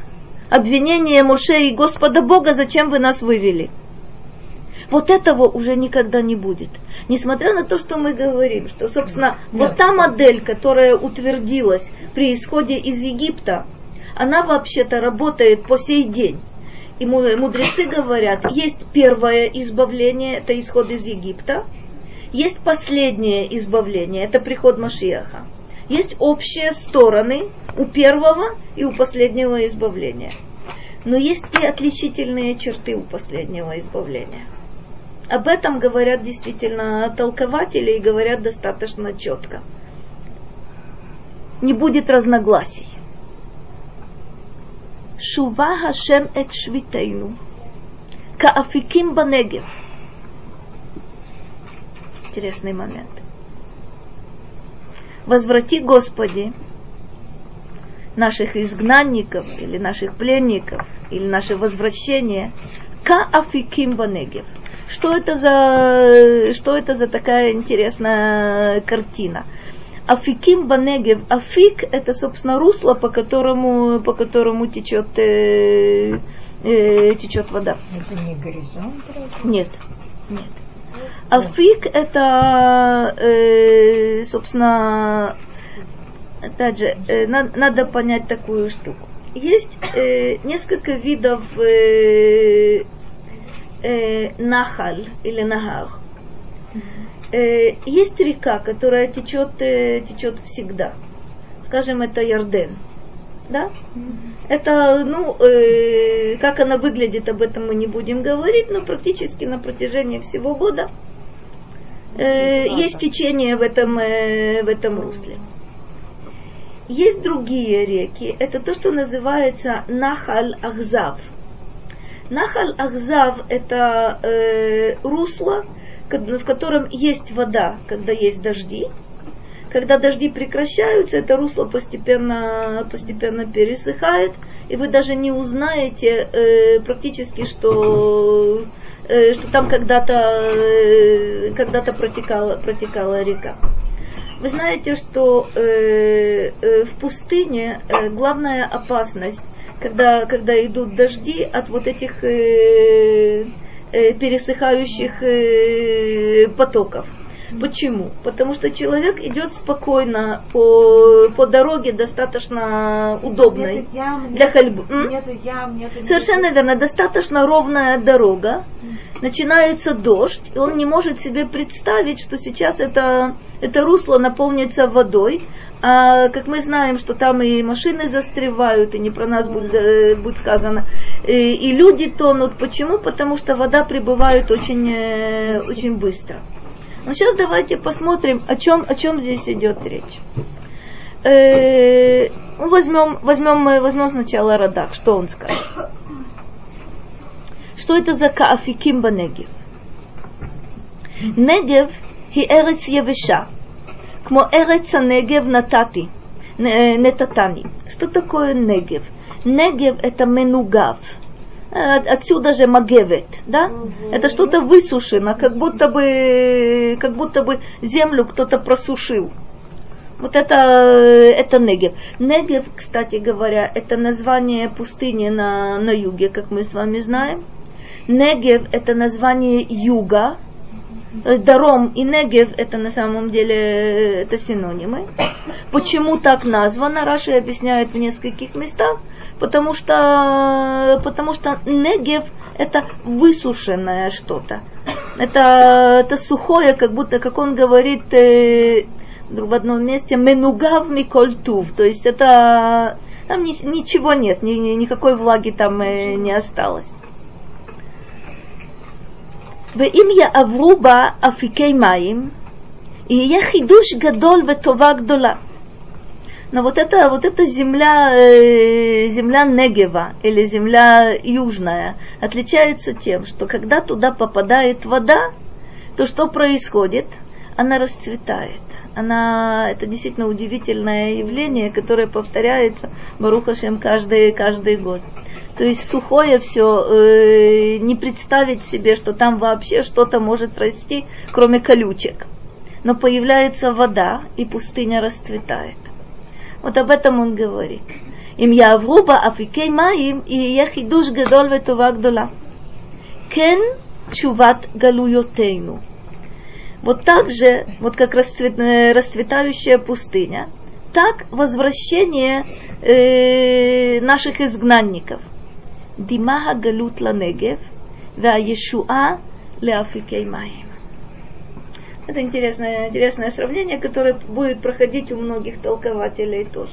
обвинение Моше и Господа Бога, зачем вы нас вывели. Вот этого уже никогда не будет. Несмотря на то, что мы говорим, что, собственно, вот та модель, которая утвердилась при исходе из Египта, она вообще-то работает по сей день. И му- мудрецы говорят, есть первое избавление, это исход из Египта, есть последнее избавление, это приход Машиаха. Есть общие стороны у первого и у последнего избавления. Но есть и отличительные черты у последнего избавления. Об этом говорят действительно толкователи и говорят достаточно четко. Не будет разногласий. Шува Хашем эт швитейну. Каафиким банегев. Интересный момент. Возврати, Господи, наших изгнанников или наших пленников или наше возвращение Каафиким банегев. Что это за, что это за такая интересная картина? Афиким Банегев. Афик это, собственно, русло, по которому, по которому течет, э, э, течет вода. Это не горизонт, разве? Нет, Афик это, э, собственно, опять же, э, на- надо понять такую штуку. Есть э, несколько видов э, э, нахаль или нагар. Э, есть река, которая течет, э, течет всегда. Скажем, это Ярден. Да? Это, ну, э, как она выглядит, об этом мы не будем говорить, но практически на протяжении всего года э, есть течение в этом, э, в этом русле. Есть другие реки, это то, что называется Нахаль Ахзав. Нахаль Ахзав это э, русло, в котором есть вода, когда есть дожди. Когда дожди прекращаются, это русло постепенно, постепенно пересыхает, и вы даже не узнаете э, практически, что, э, что там когда-то э, когда-то протекала, протекала река. Вы знаете, что э, э, в пустыне э, главная опасность, когда, когда идут дожди от вот этих э, э, пересыхающих э, потоков. Почему? Потому что человек идет спокойно по, по дороге достаточно удобной Нету ям, для нету-. М? Нету ям, нету... Совершенно верно, достаточно ровная дорога, начинается дождь, и он не может себе представить, что сейчас это, это русло наполнится водой, а как мы знаем, что там и машины застревают, и не про нас будет, э, будет сказано, и, и люди тонут. Почему? Потому что вода прибывает очень, э, очень быстро. Но сейчас давайте посмотрим, о чем, о чем здесь идет речь. Э, ну, возьмем, возьмем, э, возьмем сначала Радак, что он скажет. Что это за Каафиким Банегев? Негев и Эрец Евеша. Кмо Эрец Негев Натати. Э, Нетатани. Что такое Негев? Негев это Менугав. Э, Отсюда же магевет, да? Это что-то высушено, как будто бы, как будто бы землю кто-то просушил. Вот это, это Негев. Негев, кстати говоря, это название пустыни на, на юге, как мы с вами знаем. Негев это название юга. Э, Даром и Негев это на самом деле э, это синонимы. Почему так названо? Раши объясняет в нескольких местах. Потому что, потому что Негев это высушенное что-то. Это, это сухое, как будто, как он говорит э, в одном месте, менугав миколь тув. То есть это там ни- ничего нет, ни- ни- никакой влаги там э, не осталось. ואם יעברו בה אפיקי מים, יהיה חידוש גדול וטובה גדולה. Но вот эта, вот эта земля, э, земля Негева или земля южная отличается тем, что когда туда попадает вода, то что происходит? Она расцветает. Она, это действительно удивительное явление, которое повторяется Барухашем каждый, каждый год. То есть сухое все, э, не представить себе, что там вообще что-то может расти, кроме колючек. Но появляется вода, и пустыня расцветает. Вот об этом он говорит. Им я авруба афикей маим и я хидуш гадол ветова гдола. Кен чуват галуйотейну. Вот так же, вот как расцвет, э, расцветающая пустыня, так возвращение э, наших изгнанников. Димаха галут ла ланегев, ва Иешуа леафикей маим. Это интересное, интересное сравнение, которое будет проходить у многих толкователей тоже.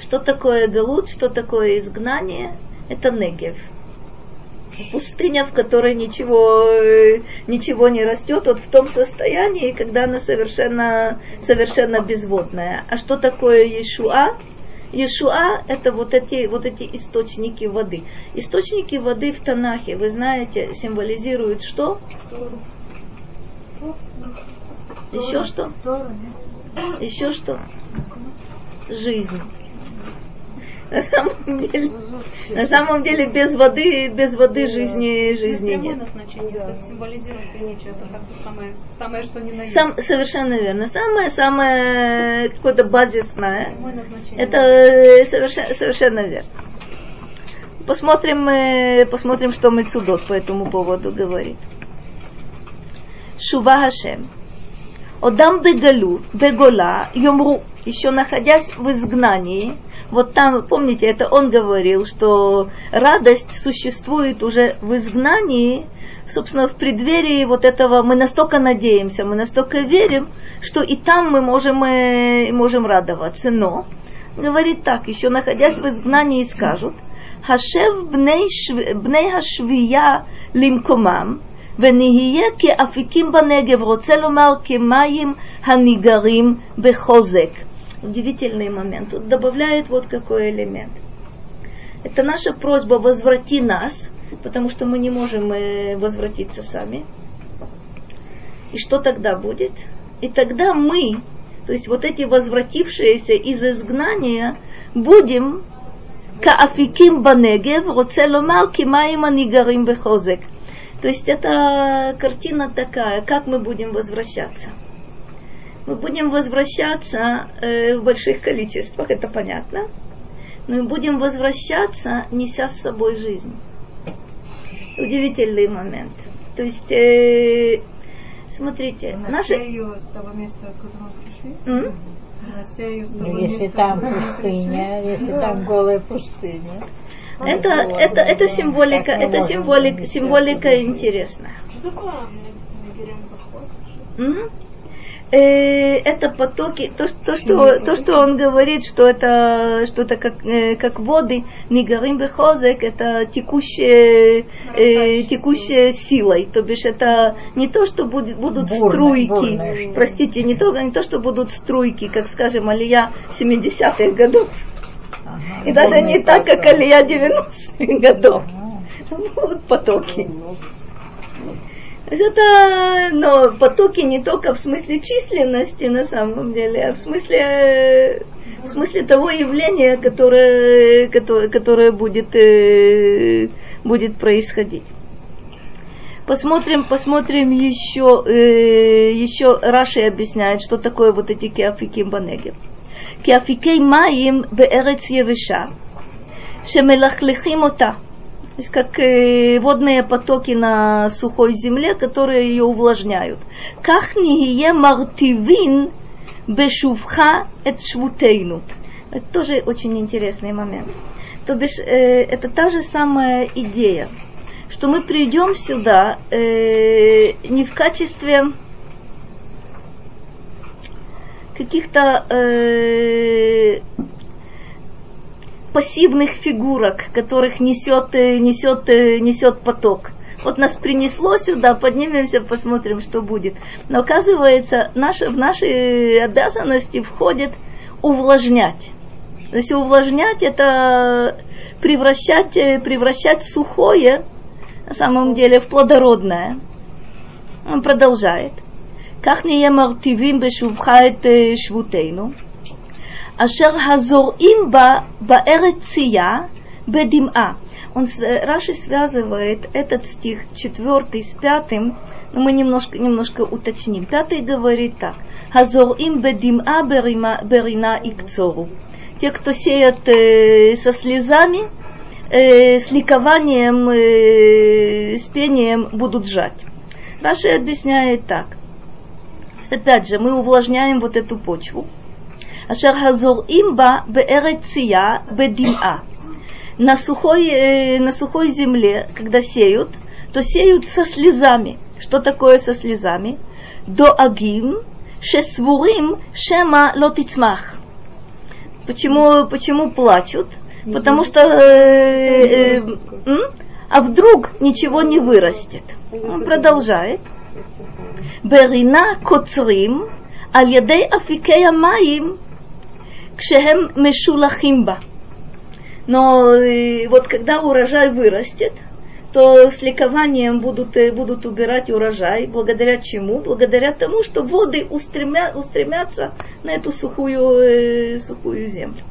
Что такое галут, что такое изгнание? Это негев. Пустыня, в которой ничего, э, ничего не растет, вот в том состоянии, когда она совершенно, совершенно безводная. А что такое Иешуа? Иешуа – это вот эти, вот эти источники воды. Источники воды в Танахе, вы знаете, символизируют что? Еще что? Еще что? Жизнь. На самом деле, на самом деле без воды, без воды жизни, жизни нет. назначение, это символизирует величие, это как самое, самое, что ни на есть. Сам, совершенно верно. Самое-самое какое-то базисное. Это э, совершенно, совершенно верно. Посмотрим, посмотрим, что Мецудот по этому поводу говорит. Шува Хашем. Одам бегалю, бегола, юмру, еще находясь в изгнании, вот там, помните, это он говорил, что радость существует уже в изгнании, собственно, в преддверии вот этого мы настолько надеемся, мы настолько верим, что и там мы можем, э, можем радоваться. Но, говорит так, еще находясь в изгнании, скажут, Хашев бней, шв... бней хашвия лимкомам, ונהיה כאפיקים בנגב, רוצה לומר כמים הניגרים בחוזק. Удивительный момент. Тут добавляет вот какой элемент. Это наша просьба возврати нас, потому что мы не можем э, возвратиться сами. И что тогда будет? И тогда мы, то есть вот эти возвратившиеся из изгнания, будем כאפיקים בנגב, רוצה לומר כמים הניגרים בחוזק. то есть это картина такая, как мы будем возвращаться. Мы будем возвращаться э, в больших количествах, это понятно. Но мы будем возвращаться, неся с собой жизнь. Удивительный момент. То есть э, Смотрите, На наши... Сею с того места, откуда мы пришли? М? На Сею с того Ну, если места, там пустыня, если там голая пустыня. Это, это, это символика, это символика, символика это. интересная. Что такое. Э, Это потоки, то, что- то, что, то, что он говорит, что это что-то как, э, как воды, Нигарим Бехозек, это текущая, э, текущая силой. То бишь это не то, что будет, будут Бурно, струйки, бурно, что. простите, не то, не то, что будут струйки, как, скажем, Алия 70-х годов, и даже не так, как. Алия 90-х годов. Будут потоки. Это, но потоки не только в смысле численности на самом деле, а в смысле, в смысле того явления, которое, которое, которое будет, э, будет происходить. Посмотрим, посмотрим еще, э, еще Раши объясняет, что такое вот эти кеафиким банегев. Кеафикей маим беэрец евеша, шемелахлихим ота. То есть как водные потоки на сухой земле, которые ее увлажняют. Как ние мартивин бешувха эт швутейну. Это тоже очень интересный момент. То бишь, э, это та же самая идея, что мы придем сюда э, не в качестве каких-то э, пассивных фигурок, которых несет, э, несет, э, несет поток. Вот нас принесло сюда, поднимемся, посмотрим, что будет. Но оказывается, наши, в наши обязанности входит увлажнять. То есть увлажнять это превращать, э, превращать сухое, на самом деле, в плодородное. Он продолжает. כך נהיה מרטיבים בשובך את אה, שבותנו, אשר הזורעים בה בארץ צייה בדמעה. Он с- э, Раши связывает этот стих четвертый с пятым, но мы немножко, немножко уточним. Пятый говорит так. Хазорим бедим'a берима- берина икцору. Те, кто сеет э, со слезами, э, с ликованием, э, с пением будут жать. Раши объясняет так. Есть, опять же, мы увлажняем вот эту почву. Ашер хазор имба беэрет ция бедим'a. На сухой, э, на сухой земле, когда сеют, то сеют со слезами. Что такое со слезами? До агим шесвурим шема лотицмах. Почему, почему плачут? Потому что э, э, м? а вдруг ничего не вырастет. Он продолжает. ברינה קוצרים על ידי אפיקי המים כשהם משולחים בה. Но э, вот когда урожай вырастет, то с ликованием будут, э, будут убирать урожай. Благодаря чему? Благодаря тому, что воды устремя, устремятся на эту сухую, э, сухую землю.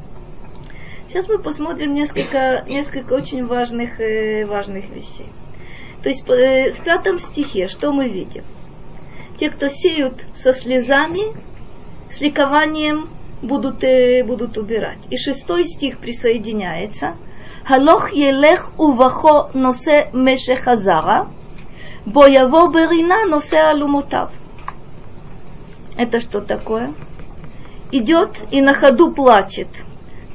Сейчас мы посмотрим несколько, несколько очень важных, э, важных вещей. То есть э, в пятом стихе что мы видим? Те, кто сеют со слезами, с ликованием будут, э, будут убирать. И шестой стих присоединяется. Халох елех увахо носе мешехазара, бо яво берина носе алумотав. Это что такое? Идет и на ходу плачет.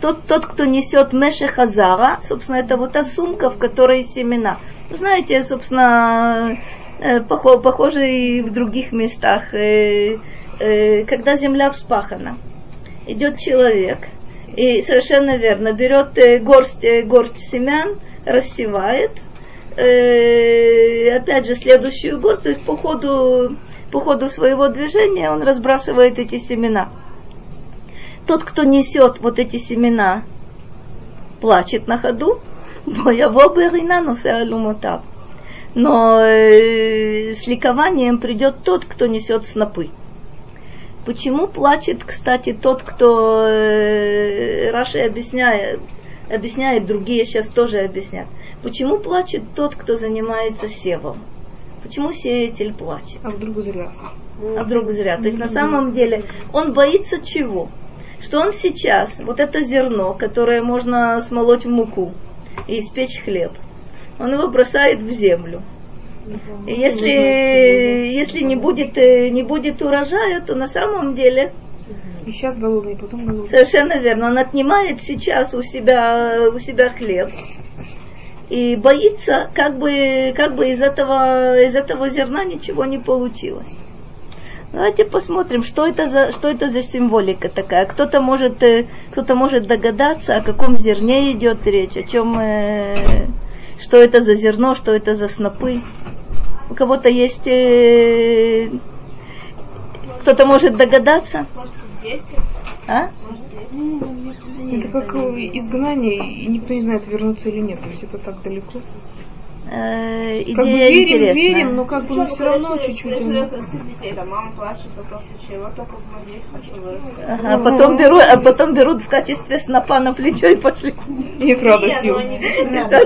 Тот, тот, кто несет мешехазара, собственно, это вот та сумка, в которой семена. Вы знаете, собственно, э, похо- похоже и в других местах, э, э, когда земля вспахана, идет человек и совершенно верно берет горсть, горсть семян, рассевает, опять же следующую горсть, то есть по ходу, по ходу своего движения он разбрасывает эти семена. Тот, кто несет вот эти семена, плачет на ходу, бояво берина носе алумотав. Но э, с ликованием придет тот, кто несет снопы. Почему плачет, кстати, тот, кто э, Раши объясняет, объясняет, другие сейчас тоже объяснят. Почему плачет тот, кто занимается севом? Почему сеятель плачет? А вдруг зря? а вдруг зря. То есть на самом деле он боится чего? Что он сейчас, вот это зерно, которое можно смолоть в муку и испечь хлеб, он его бросает в землю. И если, если не, будет, э, не будет урожая, то на самом деле И сейчас голодный, потом голодный. Совершенно верно. Он отнимает сейчас у себя, у себя хлеб и боится, как бы, как бы из, этого, из этого зерна ничего не получилось. Давайте посмотрим, что это за, что это за символика такая. Кто-то может, э, кто-то может догадаться, о каком зерне идет речь, о чем, э, что это за зерно, что это за снопы. У кого-то есть, э, кто-то может догадаться. Может, дети? А? Это как э, изгнание, и никто не знает, вернуться или нет, ведь это так далеко. Э, идея Как бы верим, интересная. верим, но как бы мы все равно чуть-чуть. ну, детей, там мама плачет, только в случае, вот только есть хочу вырасти. Ага, а потом берут, а потом берут в качестве снопа на плечо и пошли. И с радостью. Ну Да,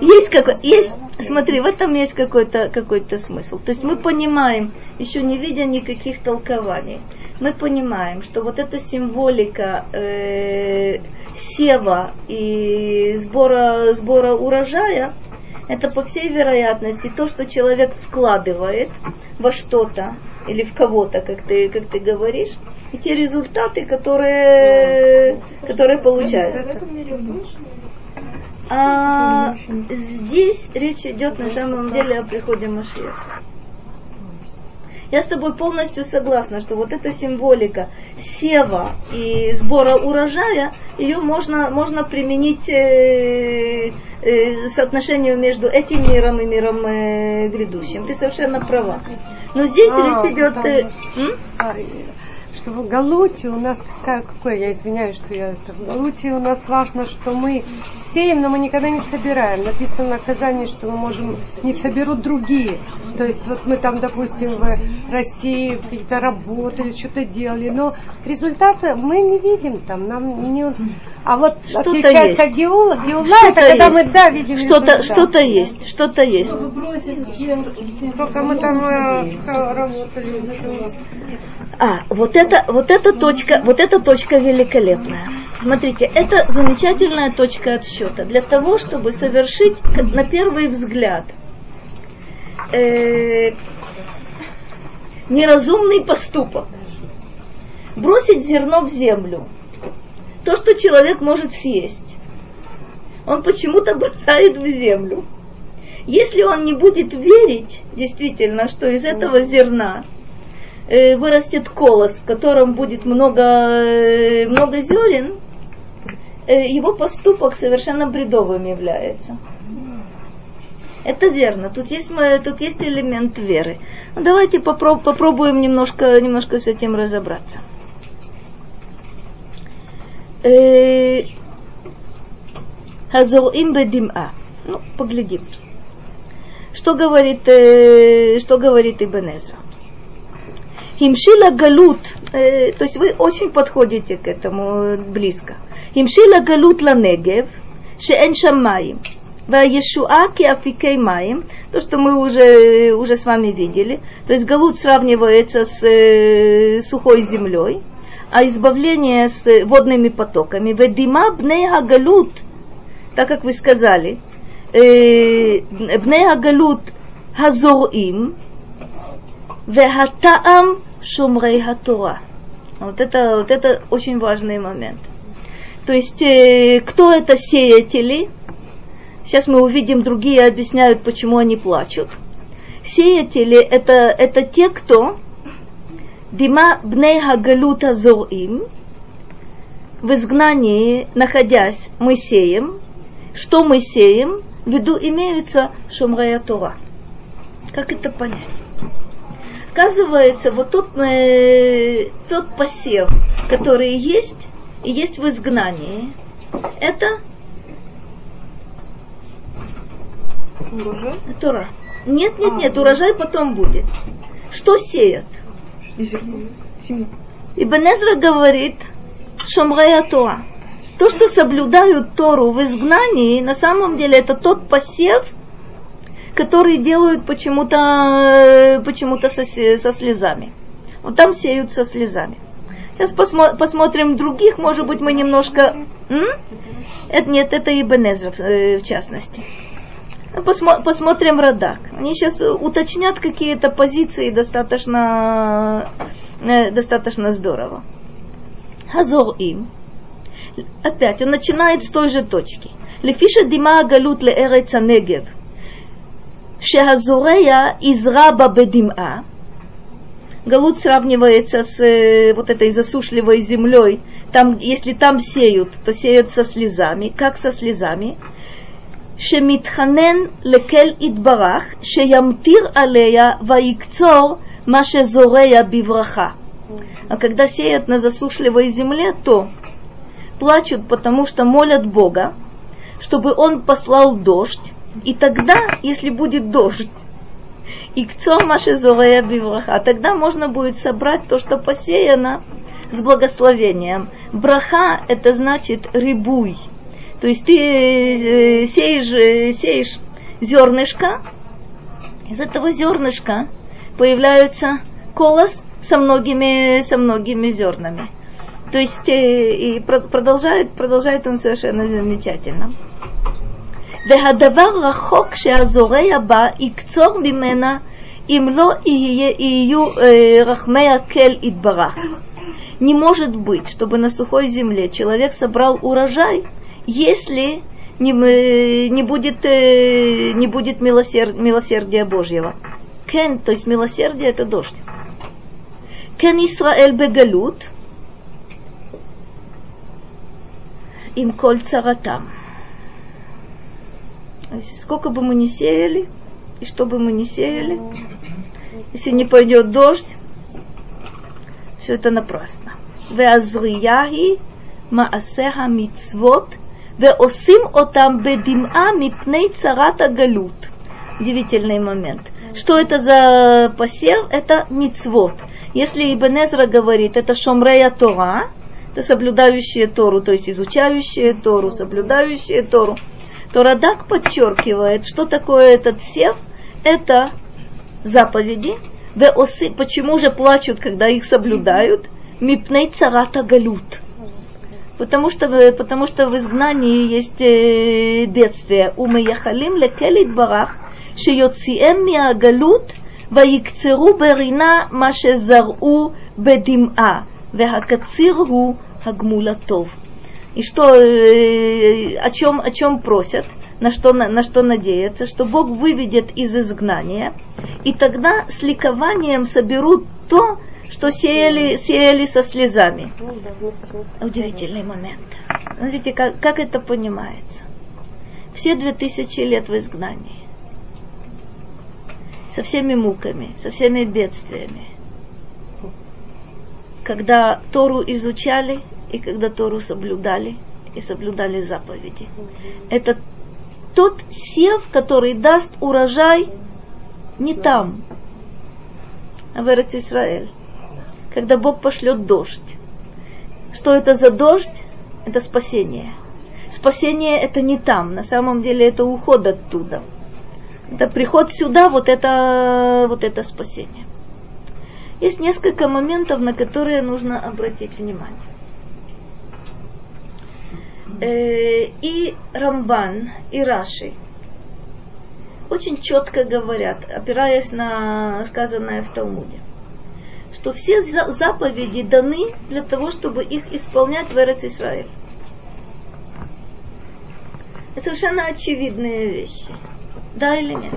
есть, какой, есть, смотри, в этом есть какой-то какой смысл. То есть мы понимаем, еще не видя никаких толкований, мы понимаем, что вот эта символика э, сева и сбора, сбора урожая, это по всей вероятности то, что человек вкладывает во что-то или в кого-то, как ты, как ты говоришь, и те результаты, которые, которые получают. А здесь речь идет на самом деле о приходе Машиаха. Я с тобой полностью согласна, что вот эта символика сева и сбора урожая, ее можно, можно применить э, э, соотношению между этим миром и миром э, грядущим. Ты совершенно права. Но здесь А, речь идет... э? А, что в Галуте у нас какая, какое, я извиняюсь, что я в Галуте у нас важно, что мы сеем, но мы никогда не собираем. Написано в наказании, что мы можем, не соберут другие. То есть вот мы там, допустим, в России какие-то работали, что-то делали, но результаты мы не видим там, нам не... А вот Что-то отличается есть. Геула, Геула это Что-то когда есть. мы, да, видим Что-то, что-то есть, что-то есть. Сколько мы там э, работали. А, вот это, вот эта точка, вот эта точка великолепная. Смотрите, это замечательная точка отсчета для того, чтобы совершить как на первый взгляд э, неразумный поступок. Бросить зерно в землю. То, что человек может съесть. Он почему-то бросает в землю. Если он не будет верить действительно, что из этого зерна э, вырастет колос, в котором будет много, э, много зерен, э, его поступок совершенно бредовым является. Это верно. Тут есть, мо- тут есть элемент веры. Ну, давайте попро- попробуем немножко, немножко с этим разобраться. Э, Хазоим бедим'a. Ну, поглядим. Что говорит, э, что говорит Ибн Эзра? Химшила галут, э, то есть вы очень подходите к этому близко. Химшила галут ланегев, шеэн шамаим. Ваешуа киафикей маим, то, что мы уже, уже с вами видели. То есть галут сравнивается с э, сухой землей, а избавление с водными потоками. Ведима бней галут, так как вы сказали, э, бней галут hazor'im, вехатаам шумрей хатора. Вот это, вот это очень важный момент. То есть, э, кто это сеятели? Сейчас мы увидим, другие объясняют, почему они плачут. Сеятели это, это те, кто Дима бней хагалута зорим в изгнании, находясь, мы сеем. Что мы сеем? В виду имеется шумрая Тора. Как это понять? Оказывается, вот тот, э, тот посев, который есть, и есть в изгнании, это Урожай? Тора. Нет, нет, нет, урожай потом будет. Что сеят? И Эзра говорит, Шомрая Тора. То, что соблюдают Тору в изгнании, на самом деле это тот посев, который делают почему-то э, почему со, со слезами. Вот там сеют со слезами. Сейчас посмо- посмотрим других, может быть, мы немножко... М? Это, нет, это Ибн Эзра, э, в частности. Ну, посмо- посмотрим Радак. Они сейчас э, уточнят какие-то позиции достаточно, э, достаточно здорово. Хазор им. Опять, он начинает с той же точки. Лефиша дима галут ле эреца негев. Шехазорея израба бедима. Галут сравнивается с э, вот этой засушливой землей. Там, если там сеют, то сеют со слезами. Как со слезами? שמתחנן לקל יתברך, שימטיר עליה ויקצור מה שזורע בברכה. А когда сеют на засушливой земле, то плачут, потому что молят Бога, чтобы Он послал дождь, и тогда, если будет дождь, и кцор маши зорея бивраха, тогда можно будет собрать то, что посеяно с благословением. Браха – это значит рыбуй. То есть ты э, сеешь, э, сеешь зернышко, из этого зернышка появляются колос со многими, со многими зернами. То есть э, и продолжает, продолжает он совершенно замечательно. והדבר רחוק שהזורע בה יקצור ממנה אם לא יהיו רחמי הקל יתברך. Не может быть, чтобы на сухой земле человек собрал урожай, если не, не будет, э, не будет милосерд, милосердия Божьего. Кен, то есть милосердие, это дождь. Кен Исраэль бегалют, им коль царатам. Сколько бы мы ни сеяли, и что бы мы ни сеяли, если не пойдет дождь, все это напрасно. Веазрияхи маасеха мицвот осим отам бедим'а мипней царата галют. Удивительный момент. Что это за посев? Это мицвод. Если Ибн говорит, это шомрея Тора, это соблюдающие Тору, то есть изучающие Тору, соблюдающие Тору, то Радак подчеркивает, что такое этот сев, это заповеди, веосы, почему же плачут, когда их соблюдают, мипней царата галют Потому что, потому что в изгнании есть э, бедствие. Умеяхалим лекелит барах, שיוציאם מהגלות ויקצרו ברינה מה שזרעו בדמעה, והקציר הוא הגמול הטוב и что, э, о, чем, о чем просят, на что, на, на что надеются, что Бог выведет из изгнания, и тогда с ликованием соберут то, что сеяли, сеяли со слезами. Удивительный момент. Смотрите, как, как это понимается. Все две тысячи лет в изгнании. Со всеми муками, со всеми бедствиями. Когда Тору изучали, и когда Тору соблюдали и соблюдали заповеди. Это тот сев, который даст урожай не там, а в Израиль. Когда Бог пошлет дождь. Что это за дождь? Это спасение. Спасение это не там, на самом деле это уход оттуда. Это приход сюда, вот это, вот это спасение. Есть несколько моментов, на которые нужно обратить внимание. Э, и Рамбан, и Раши очень четко говорят, опираясь на сказанное в Талмуде, что все заповеди даны для того, чтобы их исполнять в Эрец Исраиль. Это совершенно очевидные вещи. Да или нет?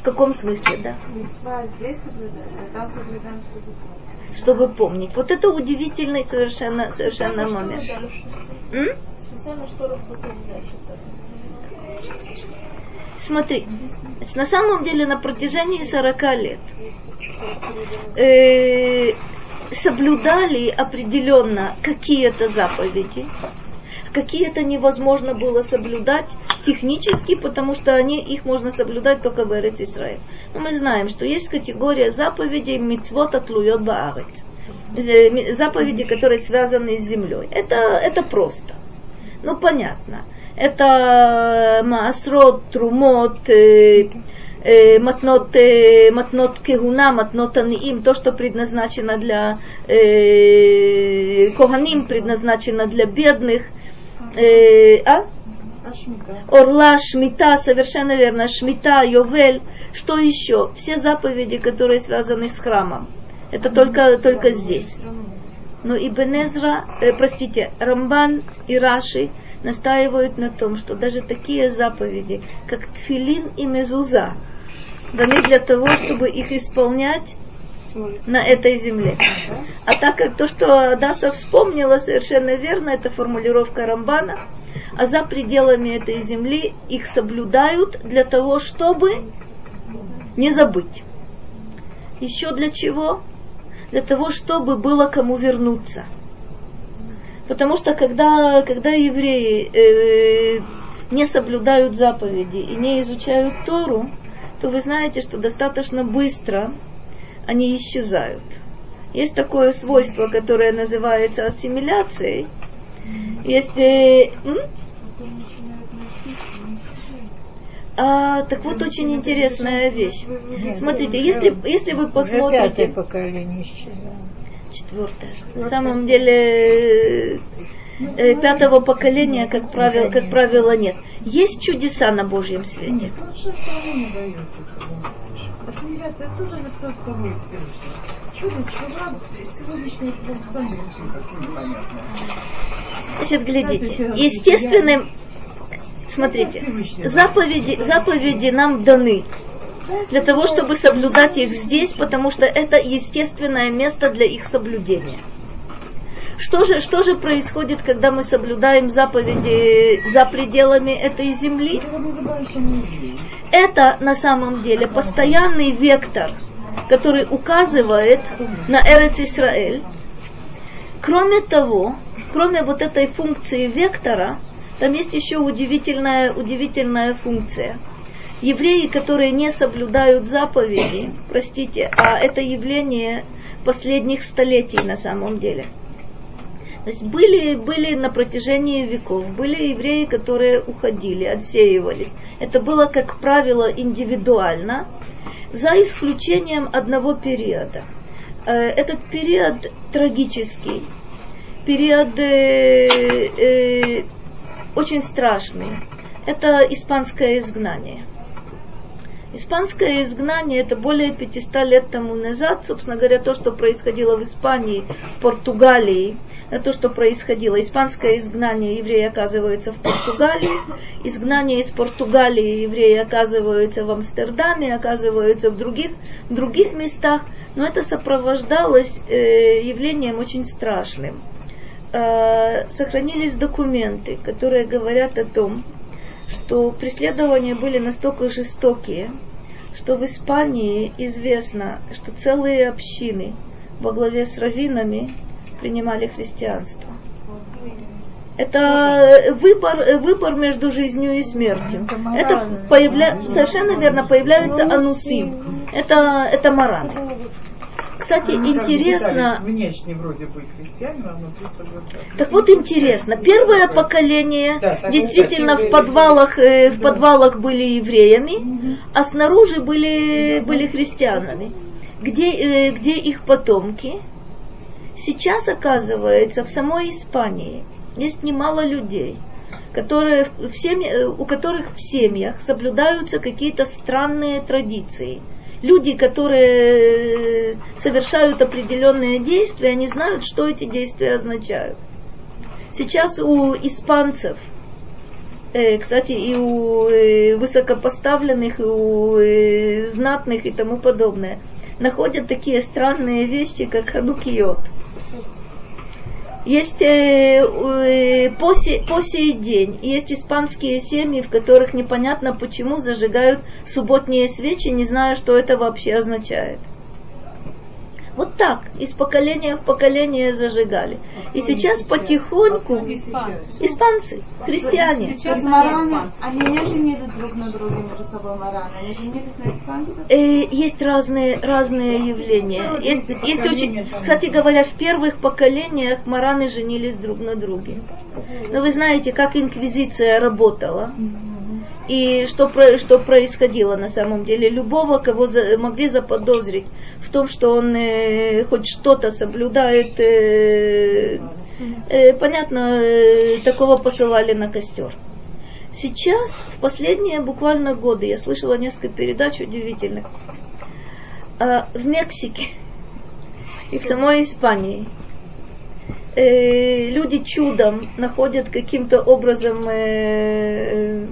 В каком смысле, да? здесь а там соблюдаем, чтобы чтобы помнить. Вот это удивительный совершенно, совершенно момент. Специально что Смотри, значит, на самом деле на протяжении 40 лет э, соблюдали определенно какие-то заповеди, какие-то невозможно было соблюдать технически, потому что они, их можно соблюдать только в Эрец Исраиль. Но мы знаем, что есть категория заповедей мицвот отлует баарец. Заповеди, которые связаны с землей. Это, это просто. Ну, понятно. Это маасрот, трумот, э, э, матнот, э, матнот кегуна, матнот аниим, то, что предназначено для э, коганим, предназначено для бедных – Э, а? Орла, Шмита, совершенно верно, Шмита, Йовель, что еще? Все заповеди, которые связаны с храмом. Это только, только здесь. Но Ибн Эзра, э, простите, Рамбан и Раши настаивают на том, что даже такие заповеди, как Тфилин и Мезуза, даны для того, чтобы их исполнять на этой земле. А так как то, что Адаса вспомнила, совершенно верно, это формулировка Рамбана, а за пределами этой земли их соблюдают для того, чтобы не забыть. Еще для чего? Для того, чтобы было кому вернуться. Потому что когда, когда евреи э, не соблюдают заповеди и не изучают Тору, то вы знаете, что достаточно быстро они исчезают. Есть такое свойство, которое называется ассимиляцией. Если... А, так вот, очень интересная вещь. Смотрите, если, если вы посмотрите... Четвертое. На самом деле, э, пятого поколения, как правило, как правило, нет. Есть чудеса на Божьем свете. Ассимиляция тоже на все. Чудо. Значит, глядите, естественным, смотрите, заповеди, заповеди нам даны для того, чтобы соблюдать их здесь, потому что это естественное место для их соблюдения. Что же, что же происходит, когда мы соблюдаем заповеди за пределами этой земли? Это на самом деле постоянный вектор, который указывает на Эрец Исраэль. Кроме того, кроме вот этой функции вектора, там есть еще удивительная, удивительная функция. Евреи, которые не соблюдают заповеди, простите, а это явление последних столетий на самом деле – то есть были, были на протяжении веков, были евреи, которые уходили, отсеивались. Это было, как правило, индивидуально, за исключением одного периода. Э, этот период трагический, период э, э, очень страшный. Это испанское изгнание. Испанское изгнание это более 500 лет тому назад, собственно говоря, то, что происходило в Испании, Португалии, то, что происходило. Испанское изгнание евреи оказываются в Португалии, изгнание из Португалии евреи оказываются в Амстердаме, оказываются в других, других местах, но это сопровождалось э, явлением очень страшным. Э, сохранились документы, которые говорят о том, что преследования были настолько жестокие, что в Испании известно, что целые общины во главе с раввинами принимали христианство. Это выбор, выбор между жизнью и смертью. Это появля... совершенно верно появляются анусы. Это, это мараны. Кстати, Ну, интересно, Внешне вроде бы христианин, а внутри соблюдает. Так вот интересно, первое поколение Да, действительно в подвалах, э, в подвалах были евреями, а снаружи были, были христианами. Где, э, где их потомки? Сейчас, оказывается, в самой Испании есть немало людей, которые в семь- э, у которых в семьях соблюдаются какие-то странные традиции. Люди, которые э, совершают определенные действия, они знают, что эти действия означают. Сейчас у испанцев, э, кстати, и у э, высокопоставленных, и у знатных и тому подобное, находят такие странные вещи, как ханукиот. Есть э, э, по, се- по сей день есть испанские семьи, в которых непонятно почему зажигают субботние свечи, не зная, что это вообще означает. Вот так, из поколения в поколение зажигали. И сейчас потихоньку испанцы, христиане, Сейчас мараны, они не женились друг на друге между собой мараны, они женились на испанцах. Есть разные, разные явления. Есть, есть очень, кстати говоря, в первых поколениях мараны женились друг на друге. Но вы знаете, как инквизиция работала. И что, что происходило на самом деле. Любого, кого за- могли заподозрить в том, что он э, хоть что-то соблюдает, э, э, понятно, э, такого посылали на костер. Сейчас, в последние буквально годы, я слышала несколько передач удивительных, а, в Мексике и в самой Испании э, люди чудом находят каким-то образом, э,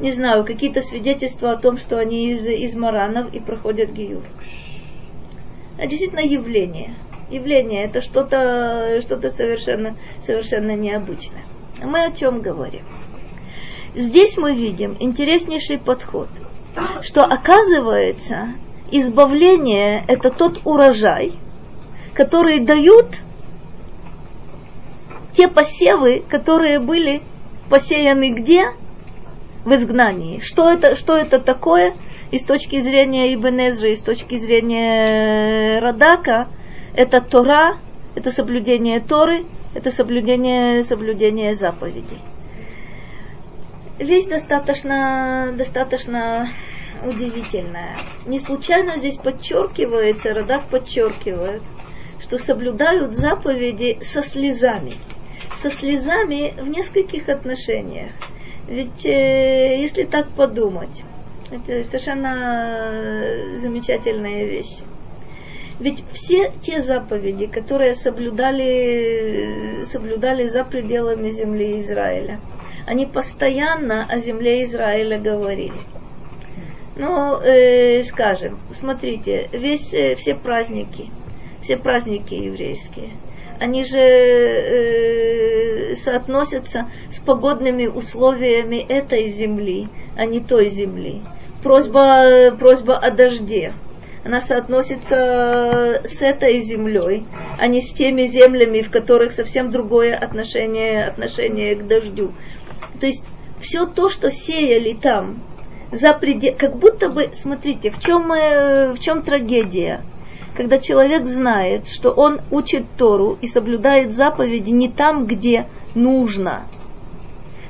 не знаю, какие-то свидетельства о том, что они из, из маранов и проходят гиюр. Это действительно явление. Явление это что-то что совершенно, совершенно необычное. А мы о чем говорим? Здесь мы видим интереснейший подход, что оказывается избавление это тот урожай, который дают те посевы, которые были посеяны где? В изгнании. Что это, что это такое? И с точки зрения Ибн и с точки зрения Радака, это Тора, это соблюдение Торы, это соблюдение, соблюдение заповедей. Вещь достаточно, достаточно удивительная. Не случайно здесь подчеркивается, Радак подчеркивает, что соблюдают заповеди со слезами со слезами в нескольких отношениях. Ведь э, если так подумать, это совершенно замечательная вещь. Ведь все те заповеди, которые соблюдали, соблюдали за пределами земли Израиля, они постоянно о земле Израиля говорили. Ну, э, скажем, смотрите, весь, э, все праздники, все праздники еврейские – они же э, соотносятся с погодными условиями этой земли, а не той земли. Просьба, просьба о дожде, она соотносится с этой землей, а не с теми землями, в которых совсем другое отношение, отношение к дождю. То есть все то, что сеяли там, за предел, как будто бы, смотрите, в чем, э, в чем трагедия – когда человек знает, что он учит Тору и соблюдает заповеди не там, где нужно.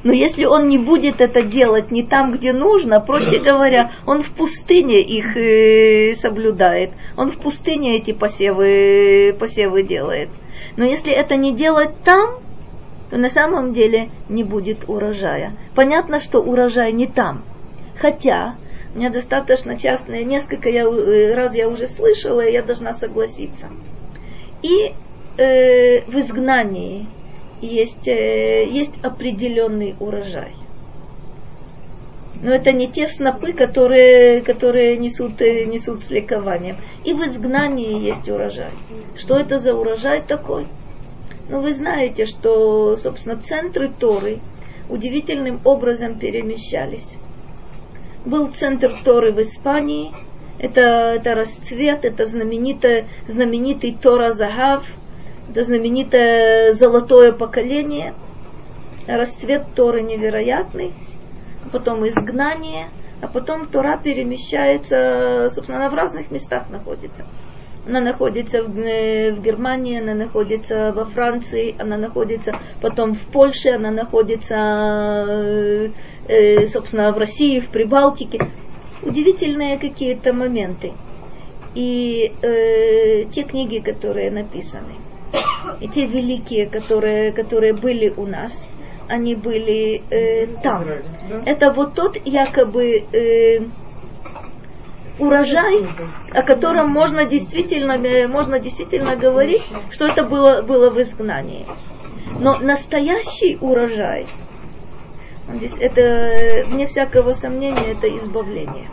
Но если он не будет это делать не там, где нужно, проще говоря, он в пустыне их э, соблюдает, он в пустыне эти посевы, посевы делает. Но если это не делать там, то на самом деле не будет урожая. Понятно, что урожай не там. Хотя меня достаточно часто, несколько я, э, раз я уже слышала, и я должна согласиться. И э, в изгнании есть, э, есть определенный урожай. Но это не те снопы, которые, которые несут, э, несут с ликованием. И в изгнании есть урожай. Что это за урожай такой? Ну, вы знаете, что, собственно, центры Торы удивительным образом перемещались был центр Торы в Испании. Это, это расцвет, это знаменитый, знаменитый Тора Загав, это знаменитое золотое поколение. Расцвет Торы невероятный, а потом изгнание, а потом Тора перемещается, собственно, она в разных местах находится. Она находится в, э, в Германии, она находится во Франции, она находится потом в Польше, она находится, э, собственно, в России, в Прибалтике. Удивительные какие-то моменты. И э, те книги, которые написаны, и те великие, которые, которые были у нас, они были э, там. Это вот тот якобы э, урожай, о котором можно действительно, э, можно действительно говорить, что это было, было в изгнании. Но настоящий урожай, здесь это, вне всякого сомнения, это избавление.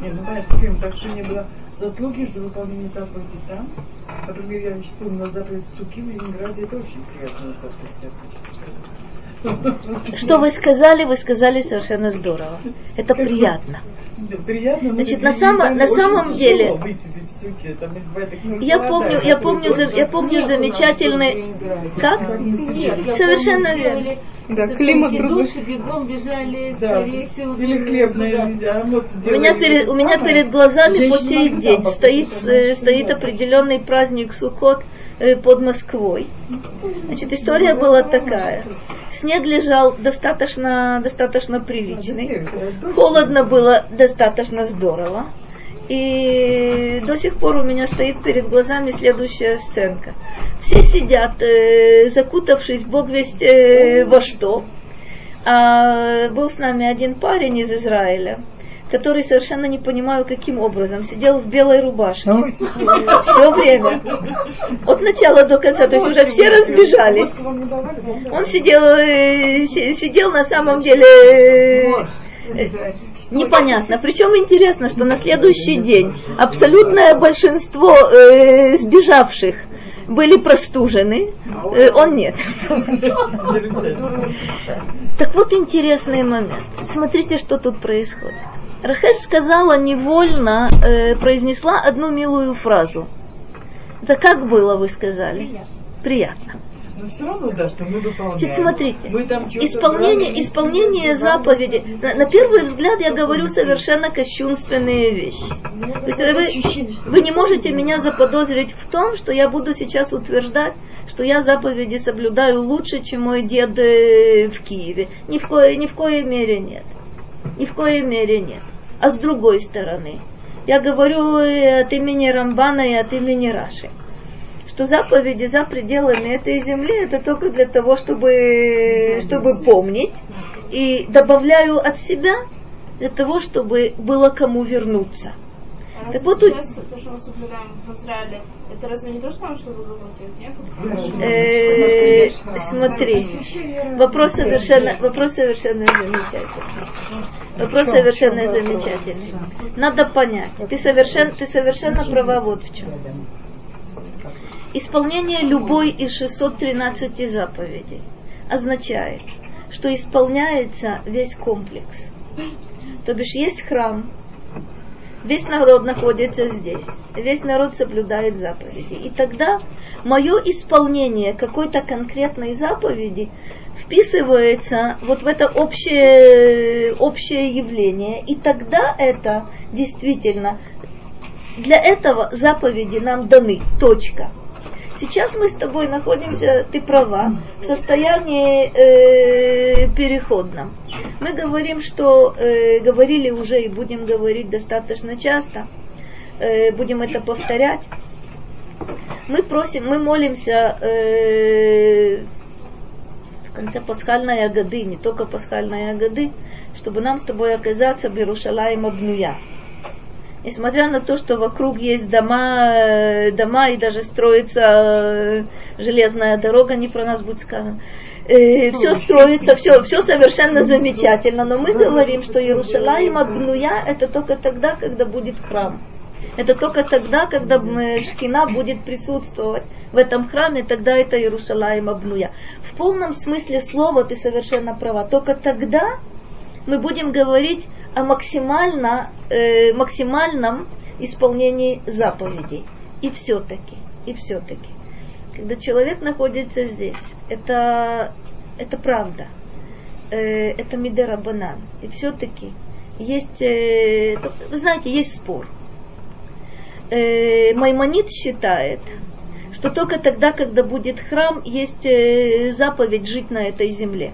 Нет, ну понятно, так что не было заслуги за выполнение заповедей там. Например, я вспомнила заповедь суки в Ленинграде, это очень приятно Что вы сказали, вы сказали совершенно здорово. Это приятно приятно. Значит, на, само, на самом деле, я помню, я помню, я помню замечательный, как? Совершенно верно. Да, климат другой. бегом бежали, да. Или хлебная у меня перед, у меня перед глазами по сей день стоит, стоит определенный праздник Сукот э, под Москвой. Значит, история была такая. Снег лежал достаточно, достаточно приличный. Холодно было достаточно здорово. И до сих пор у меня стоит перед глазами следующая сценка. Все сидят, э, закутавшись, бог весть э, во что. А был с нами один парень из Израиля, который совершенно не понимаю, каким образом сидел в белой рубашке все время. От начала до конца, то есть уже все разбежались. Он сидел, э, си- сидел на самом деле э, непонятно. Причем интересно, что на следующий день абсолютное большинство э, сбежавших были простужены, э, он нет. Так вот интересный момент. Смотрите, что тут происходит. Рахель сказала невольно, э, произнесла одну милую фразу. Это как было, вы сказали? Приятно. Но все равно, да, что мы выполняем. Смотрите, Мы там исполнение, брали, исполнение заповеди. На, на первый взгляд я говорю совершенно кощунственные вещи. То есть вы, вы не можете меня заподозрить в том, что я буду сейчас утверждать, что я заповеди соблюдаю лучше, чем мой дед э, в Киеве. Ни в, коей, ни в коей мере нет. Ни в коей мере нет. А с другой стороны, я говорю от имени Рамбана и от имени Раши что заповеди за пределами этой земли это только для того, чтобы, чтобы помнить. И добавляю от себя для того, чтобы было кому вернуться. Так вот, у- сейчас то, что мы соблюдаем в Израиле, это разве не то же самое, что в Лагуте? Нет? Э, смотри, вопрос совершенно, вопрос совершенно замечательный. Вопрос совершенно замечательный. Надо понять, ты совершенно, ты совершенно права вот в чем. Исполнение любой из 613 заповедей означает, что исполняется весь комплекс. То бишь есть храм, весь народ находится здесь, весь народ соблюдает заповеди. И тогда мое исполнение какой-то конкретной заповеди вписывается вот в это общее, общее явление. И тогда это действительно, для этого заповеди нам даны, точка. Сейчас мы с тобой находимся, ты права, в состоянии э, переходном. Мы говорим, что э, говорили уже и будем говорить достаточно часто, э, будем это повторять. Мы просим, мы молимся э, в конце пасхальной годы, не только пасхальной годы, чтобы нам с тобой оказаться в Иерушалаем обнуя. Несмотря на то, что вокруг есть дома, э, дома и даже строится э, железная дорога, не про нас будет сказано. все строится, все, все совершенно замечательно, но мы говорим, что Иерусалим обнуя это только тогда, когда будет храм. Это только тогда, когда м, Шхина будет присутствовать в этом храме, тогда это Иерусалим обнуя. В полном смысле слова ты совершенно права. Только тогда мы будем говорить о максимально, э, максимальном исполнении заповедей. И все-таки, и все-таки, когда человек находится здесь, это, это правда, э, это Мидера Банан. И все-таки есть, э, вы знаете, есть спор. Э, Маймонит считает, что только тогда, когда будет храм, есть э, заповедь жить на этой земле.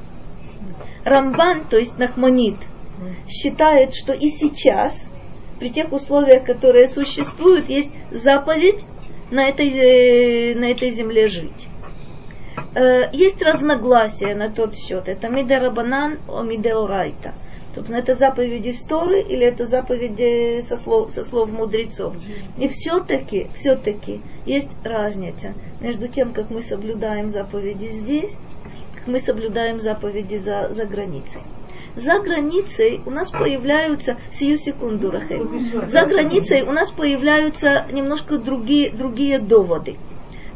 Рамбан, то есть Нахманит, считает, что и сейчас, при тех условиях, которые существуют, есть заповедь на этой, э, на этой земле жить. Э, Есть разногласия на тот счет. Это мидерабанан, о мидеорайта. Собственно, это заповедь истории или это заповеди со слов, со слов мудрецов. И все-таки, все-таки есть разница между тем, как мы соблюдаем заповеди здесь, как мы соблюдаем заповеди за, за границей. За границей у нас появляются, сию секунду, Рахель, за границей у нас появляются немножко другие, другие доводы.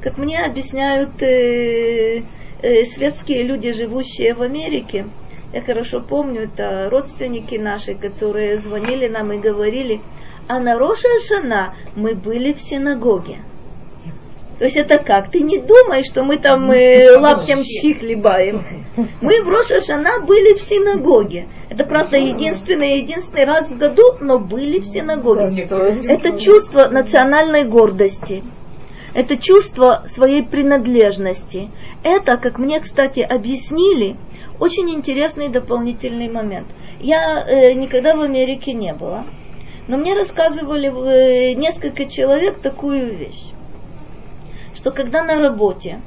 Как мне объясняют э, э, светские люди, живущие в Америке, я хорошо помню, это родственники наши, которые звонили нам и говорили, а на Роша Шана мы были в синагоге. То есть это как? Ты не думай, что мы там э, лаптем щи хлебаем. Мы в Роша Шана были в синагоге. Это, правда, единственный, единственный раз в году, но были в синагоге. Это чувство национальной гордости. Это чувство своей принадлежности. Это, как мне, кстати, объяснили, очень интересный дополнительный момент. Я э, никогда в Америке не была, но мне рассказывали э, несколько человек такую вещь, что когда на работе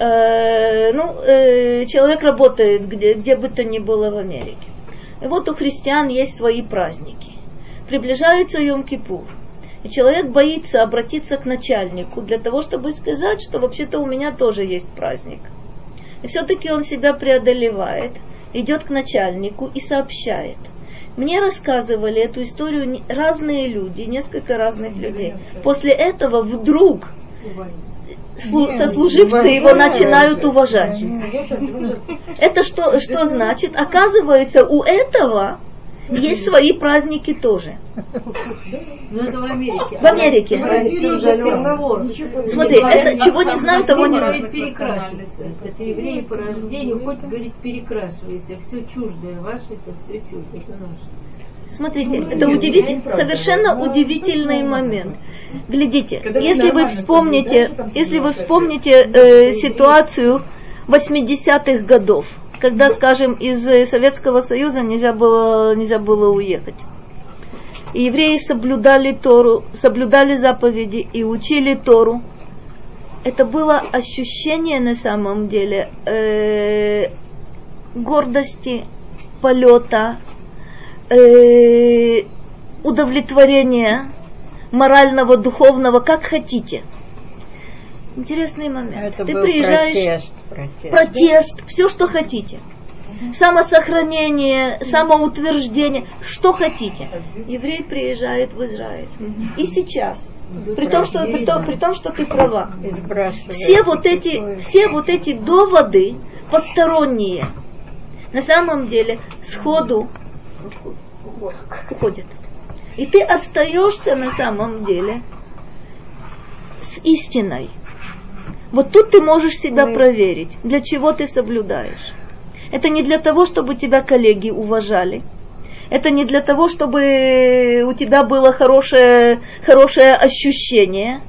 Э, ну, э, человек работает где, где бы то ни было в Америке. И вот у христиан есть свои праздники. Приближается Йом-Кипур. И человек боится обратиться к начальнику для того, чтобы сказать, что вообще-то у меня тоже есть праздник. И все-таки он себя преодолевает, идет к начальнику и сообщает. Мне рассказывали эту историю разные люди, несколько разных людей. После этого вдруг слу- сослуживцы его начинают уважать. Это что, что значит? Оказывается, у этого есть свои праздники тоже. Ну это в Америке. В Америке. А в России. Смотри, это чего не знаю, того не знаю. перекрашивается. Это евреи по рождению, хоть говорить перекрашивайся. Все чуждое ваше, это все чуждое, это наше. Смотрите, это удивительный, совершенно удивительный момент. Глядите, если вы вспомните, если вы вспомните э, ситуацию 80-х годов, когда, скажем, из э, Советского Союза нельзя было, нельзя было уехать. И евреи соблюдали Тору, соблюдали заповеди и учили Тору. Это было ощущение на самом деле э, гордости, полета, э, удовлетворения морального, духовного, как хотите. Интересный момент. Это Ты был приезжаешь, протест, протест. протест, все, что хотите. Самосохранение, самоутверждение, что хотите. Еврей приезжает в Израиль. И сейчас. При том, что, при, том, при том, что ты права. Все вот эти, все вот эти доводы посторонние, на самом деле, сходу уходят. И ты остаешься на самом деле с истиной. Вот тут ты можешь себя проверить, для чего ты соблюдаешь. Это не для того, чтобы тебя коллеги уважали. Это не для того, чтобы у тебя было хорошее, хорошее ощущение.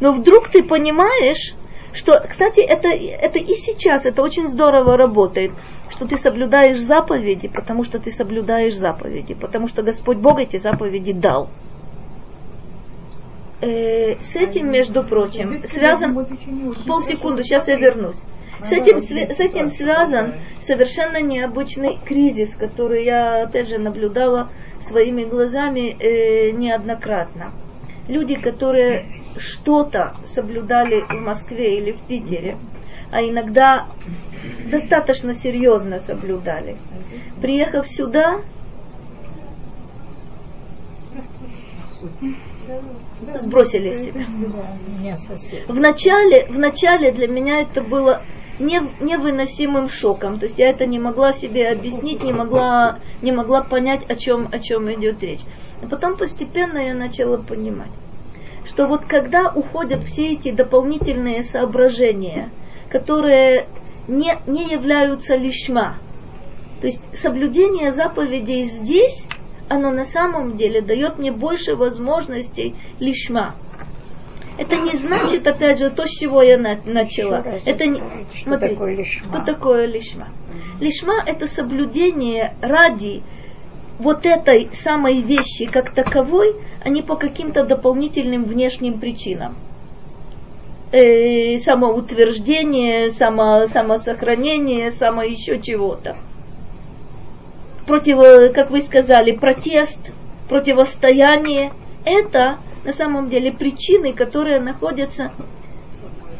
Но вдруг ты понимаешь, что, кстати, это, это и сейчас, это очень здорово работает, что ты соблюдаешь заповеди, потому что ты соблюдаешь заповеди, потому что Господь Бог эти заповеди дал. Э, с этим, между прочим, связан... Полсекунды, сейчас я вернусь. С этим, с этим связан совершенно необычный кризис, который я, опять же, наблюдала своими глазами э, неоднократно. Люди, которые что-то соблюдали в Москве или в Питере, а иногда достаточно серьезно соблюдали. Приехав сюда, сбросили себя. Да, у меня сосед. В начале, в начале для меня это было не, невыносимым шоком. То есть я это не могла себе объяснить, не могла, не могла понять, о чем, о чем идет речь. А потом постепенно я начала понимать, что вот когда уходят все эти дополнительные соображения, которые не, не являются лишма, то есть соблюдение заповедей здесь, оно на самом деле дает мне больше возможностей лишма. Это не значит, опять же, то, с чего я на- начала. Раз Это не, что смотрите, такое лишма? что такое лишма? Лишма – это соблюдение ради вот этой самой вещи как таковой, а не по каким-то дополнительным внешним причинам. Э, самоутверждение, само, самосохранение, само еще чего-то. Против, как вы сказали, протест, противостояние – это на самом деле причины, которые находятся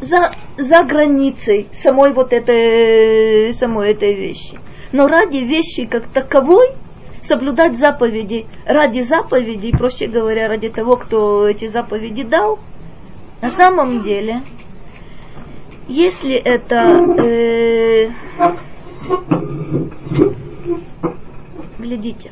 за, за границей самой вот этой, самой этой вещи. Но ради вещи как таковой соблюдать заповеди. Ради заповедей, проще говоря, ради того, кто эти заповеди дал, на самом деле, если это э, глядите,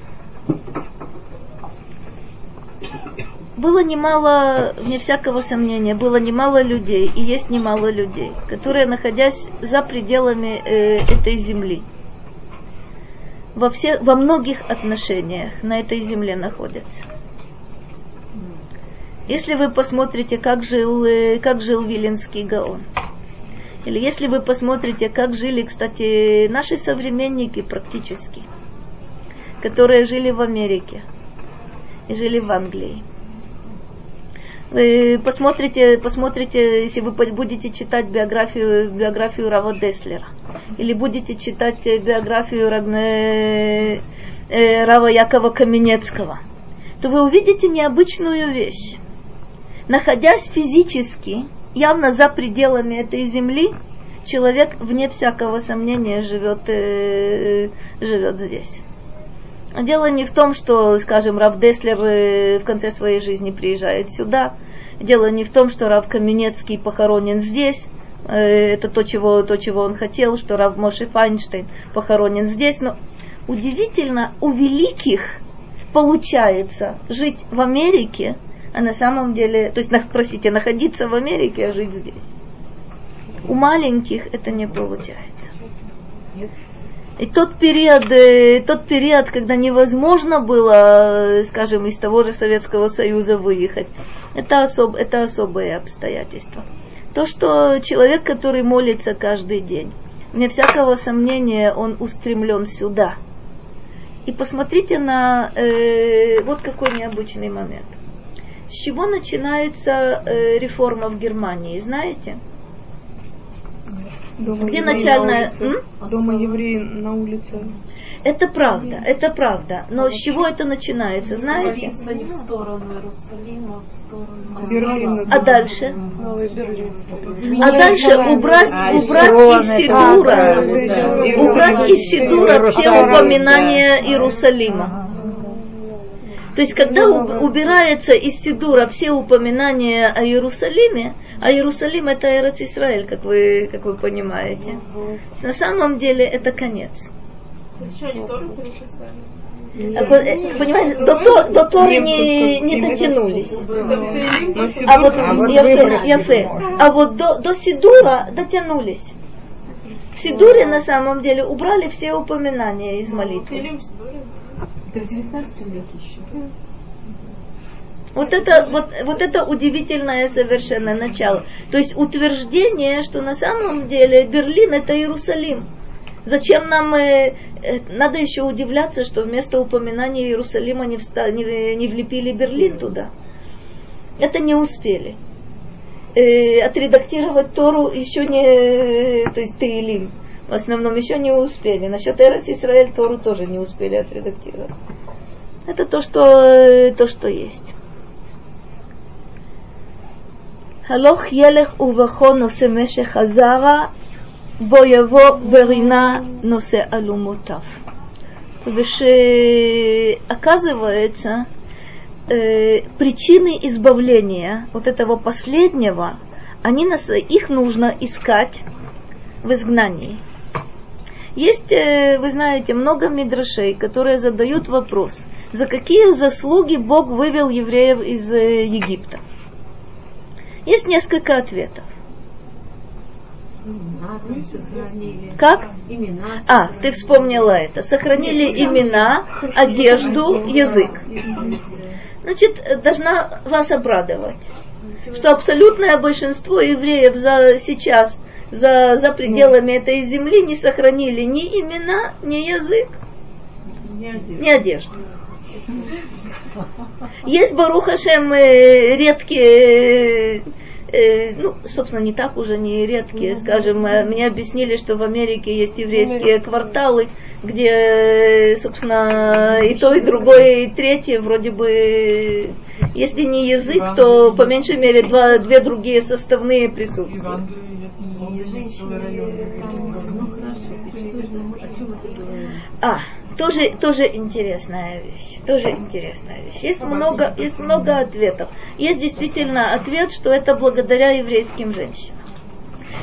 было немало, вне всякого сомнения, было немало людей, и есть немало людей, которые, находясь за пределами э, этой земли, во, всех, во многих отношениях на этой земле находятся. Если вы посмотрите, как жил, э, как жил Виленский Гаон, или если вы посмотрите, как жили, кстати, наши современники практически, которые жили в Америке и жили в Англии, посмотрите, посмотрите, если вы будете читать биографию, биографию Рава Деслера, или будете читать биографию Рабне, э, Рава Якова Каменецкого, то вы увидите необычную вещь. Находясь физически, явно за пределами этой земли, человек, вне всякого сомнения, живет, э, живет здесь. Дело не в том, что, скажем, Рав Деслер э, в конце своей жизни приезжает сюда. Дело не в том, что Рав Каменецкий похоронен здесь. Э, это то чего, то, чего он хотел, что Рав Моше Файнштейн похоронен здесь. Но удивительно, у великих получается жить в Америке, а на самом деле, то есть, простите, находиться в Америке, а жить здесь. У маленьких это не получается. И тот период, э, тот период, когда невозможно было, э, скажем, из того же Советского Союза выехать, это, особ, это особое обстоятельство. То, что человек, который молится каждый день, вне всякого сомнения, он устремлен сюда. И посмотрите на э, вот какой необычный момент. С чего начинается э, реформа в Германии, знаете? Дома Где начальная... на. Дома евреи на улице. Это правда, это правда. Но с чего это начинается, знаете? Не в сторону Иерусалима, в сторону. А дальше? Новый Берлин. А дальше убрать, А, убрать из Сидура, убрать из Сидура все упоминания Иерусалима. То есть, когда у- убирается из Сидура все упоминания о Иерусалиме, а Иерусалим это Эрец Исраэль, как вы, как вы понимаете. На самом деле это конец. Переписали? А э, Понимаете, до, То- до Торы не, не дотянулись. А вот, А вот Яфе, Яфе. А вот до, до Сидура дотянулись. В Сидуре на самом деле убрали все упоминания из молитвы. Филипп Сборин. Это в 19 веке еще. Вот это, вот, вот это удивительное совершенно начало. То есть утверждение, что на самом деле Берлин это Иерусалим. Зачем нам, э, э, надо еще удивляться, что вместо упоминания Иерусалима не, вста- не, не влепили Берлин туда. Это не успели. Э, отредактировать Тору еще не, э, то есть Таилим, в основном еще не успели. Насчет Эрец Исраэль Тору тоже не успели отредактировать. Это то, что, э, то, что есть. הלוך ילך ובכו נושא משך הזרע, בו יבוא ברינה נושא אלומותיו. оказывается, э, причины избавления вот этого последнего, они нас, их нужно искать в изгнании. Есть, э, вы знаете, много мидрашей, которые задают вопрос, за какие заслуги Бог вывел евреев из э, Египта. Есть несколько ответов. Как? Имена. А, ты вспомнила это. Сохранили имена, одежду, язык. Значит, должна вас обрадовать, что абсолютное большинство евреев за сейчас, за, за пределами этой земли не сохранили ни имена, ни язык, ни одежду. Есть Барухашем э, редкие, э, ну, собственно, не так уже не редкие, скажем, э, мне объяснили, что в Америке есть еврейские кварталы, где, собственно, и то, и другое, и третье, вроде бы, если не язык, то по меньшей мере два, две другие составные присутствуют. Ну? А, тоже, тоже интересная вещь. Тоже интересная вещь. Есть много, есть много ответов. Есть действительно ответ, что это благодаря еврейским женщинам.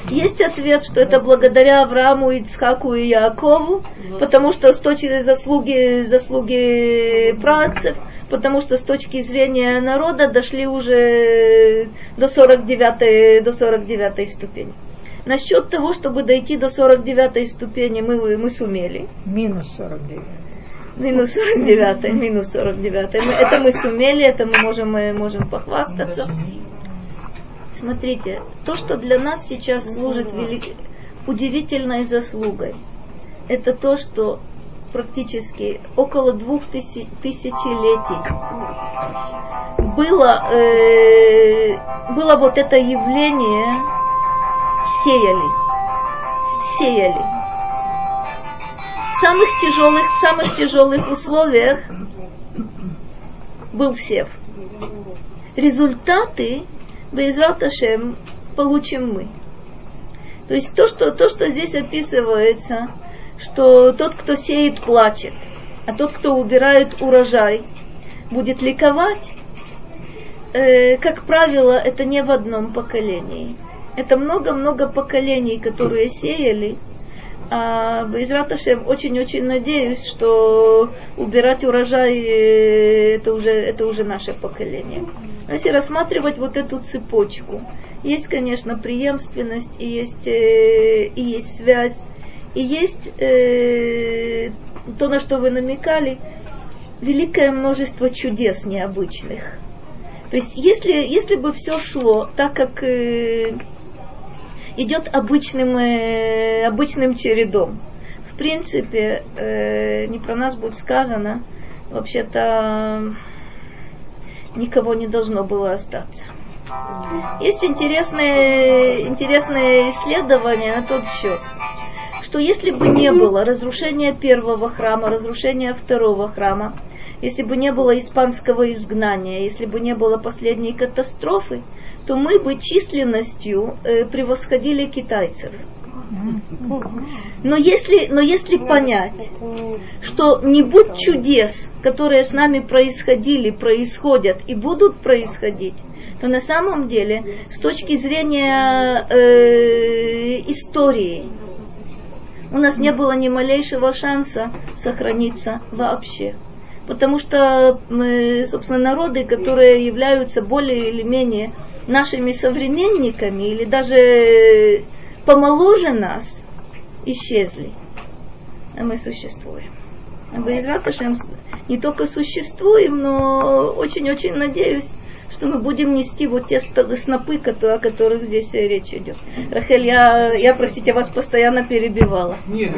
Есть ответ, что это благодаря Аврааму, Ицхаку и Якову, потому что с точки заслуги, заслуги працев, потому что с точки зрения народа дошли уже до 49, до 49 ступени. Насчет того, чтобы дойти до 49 ступени, мы, мы сумели. Минус 49. Минус 49, минус 49. Мы- это мы сумели, это мы можем, мы можем похвастаться. Смотрите, то, что для нас сейчас служит вели- удивительной заслугой, это то, что практически около двух тысяч- тысячелетий было, э, было вот это явление сеяли. Сеяли. В самых тяжелых, самых тяжелых условиях был сев. Результаты Безрат Ашем получим мы. То есть то что, то, что здесь описывается, что тот, кто сеет, плачет, а тот, кто убирает урожай, будет ликовать, э, как правило, это не в одном поколении. Это много-много поколений, которые сеяли. А Израташем очень-очень надеюсь, что убирать урожай э, это уже, это уже наше поколение. Если рассматривать вот эту цепочку, есть, конечно, преемственность, и есть, э, и есть связь, и есть э, то, на что вы намекали, великое множество чудес необычных. То есть, если, если бы все шло так, как э, идет обычным, э, обычным чередом, в принципе, э, не про нас будет сказано, вообще-то никого не должно было остаться. Есть интересные, интересные исследования на тот счет, что если бы не было разрушения первого храма, разрушения второго храма, если бы не было испанского изгнания, если бы не было последней катастрофы, то мы бы численностью э, превосходили китайцев. Но если, но если понять, что не будь чудес, которые с нами происходили, происходят и будут происходить, то на самом деле, с точки зрения э, истории, у нас не было ни малейшего шанса сохраниться вообще. Потому что, мы, собственно, народы, которые являются более или менее нашими современниками или даже помоложе нас, исчезли. А мы существуем. А Безрат не только существуем, но очень-очень надеюсь, что мы будем нести вот те снопы, о которых здесь речь идет. Рахель, я, я простите, вас постоянно перебивала. Нет,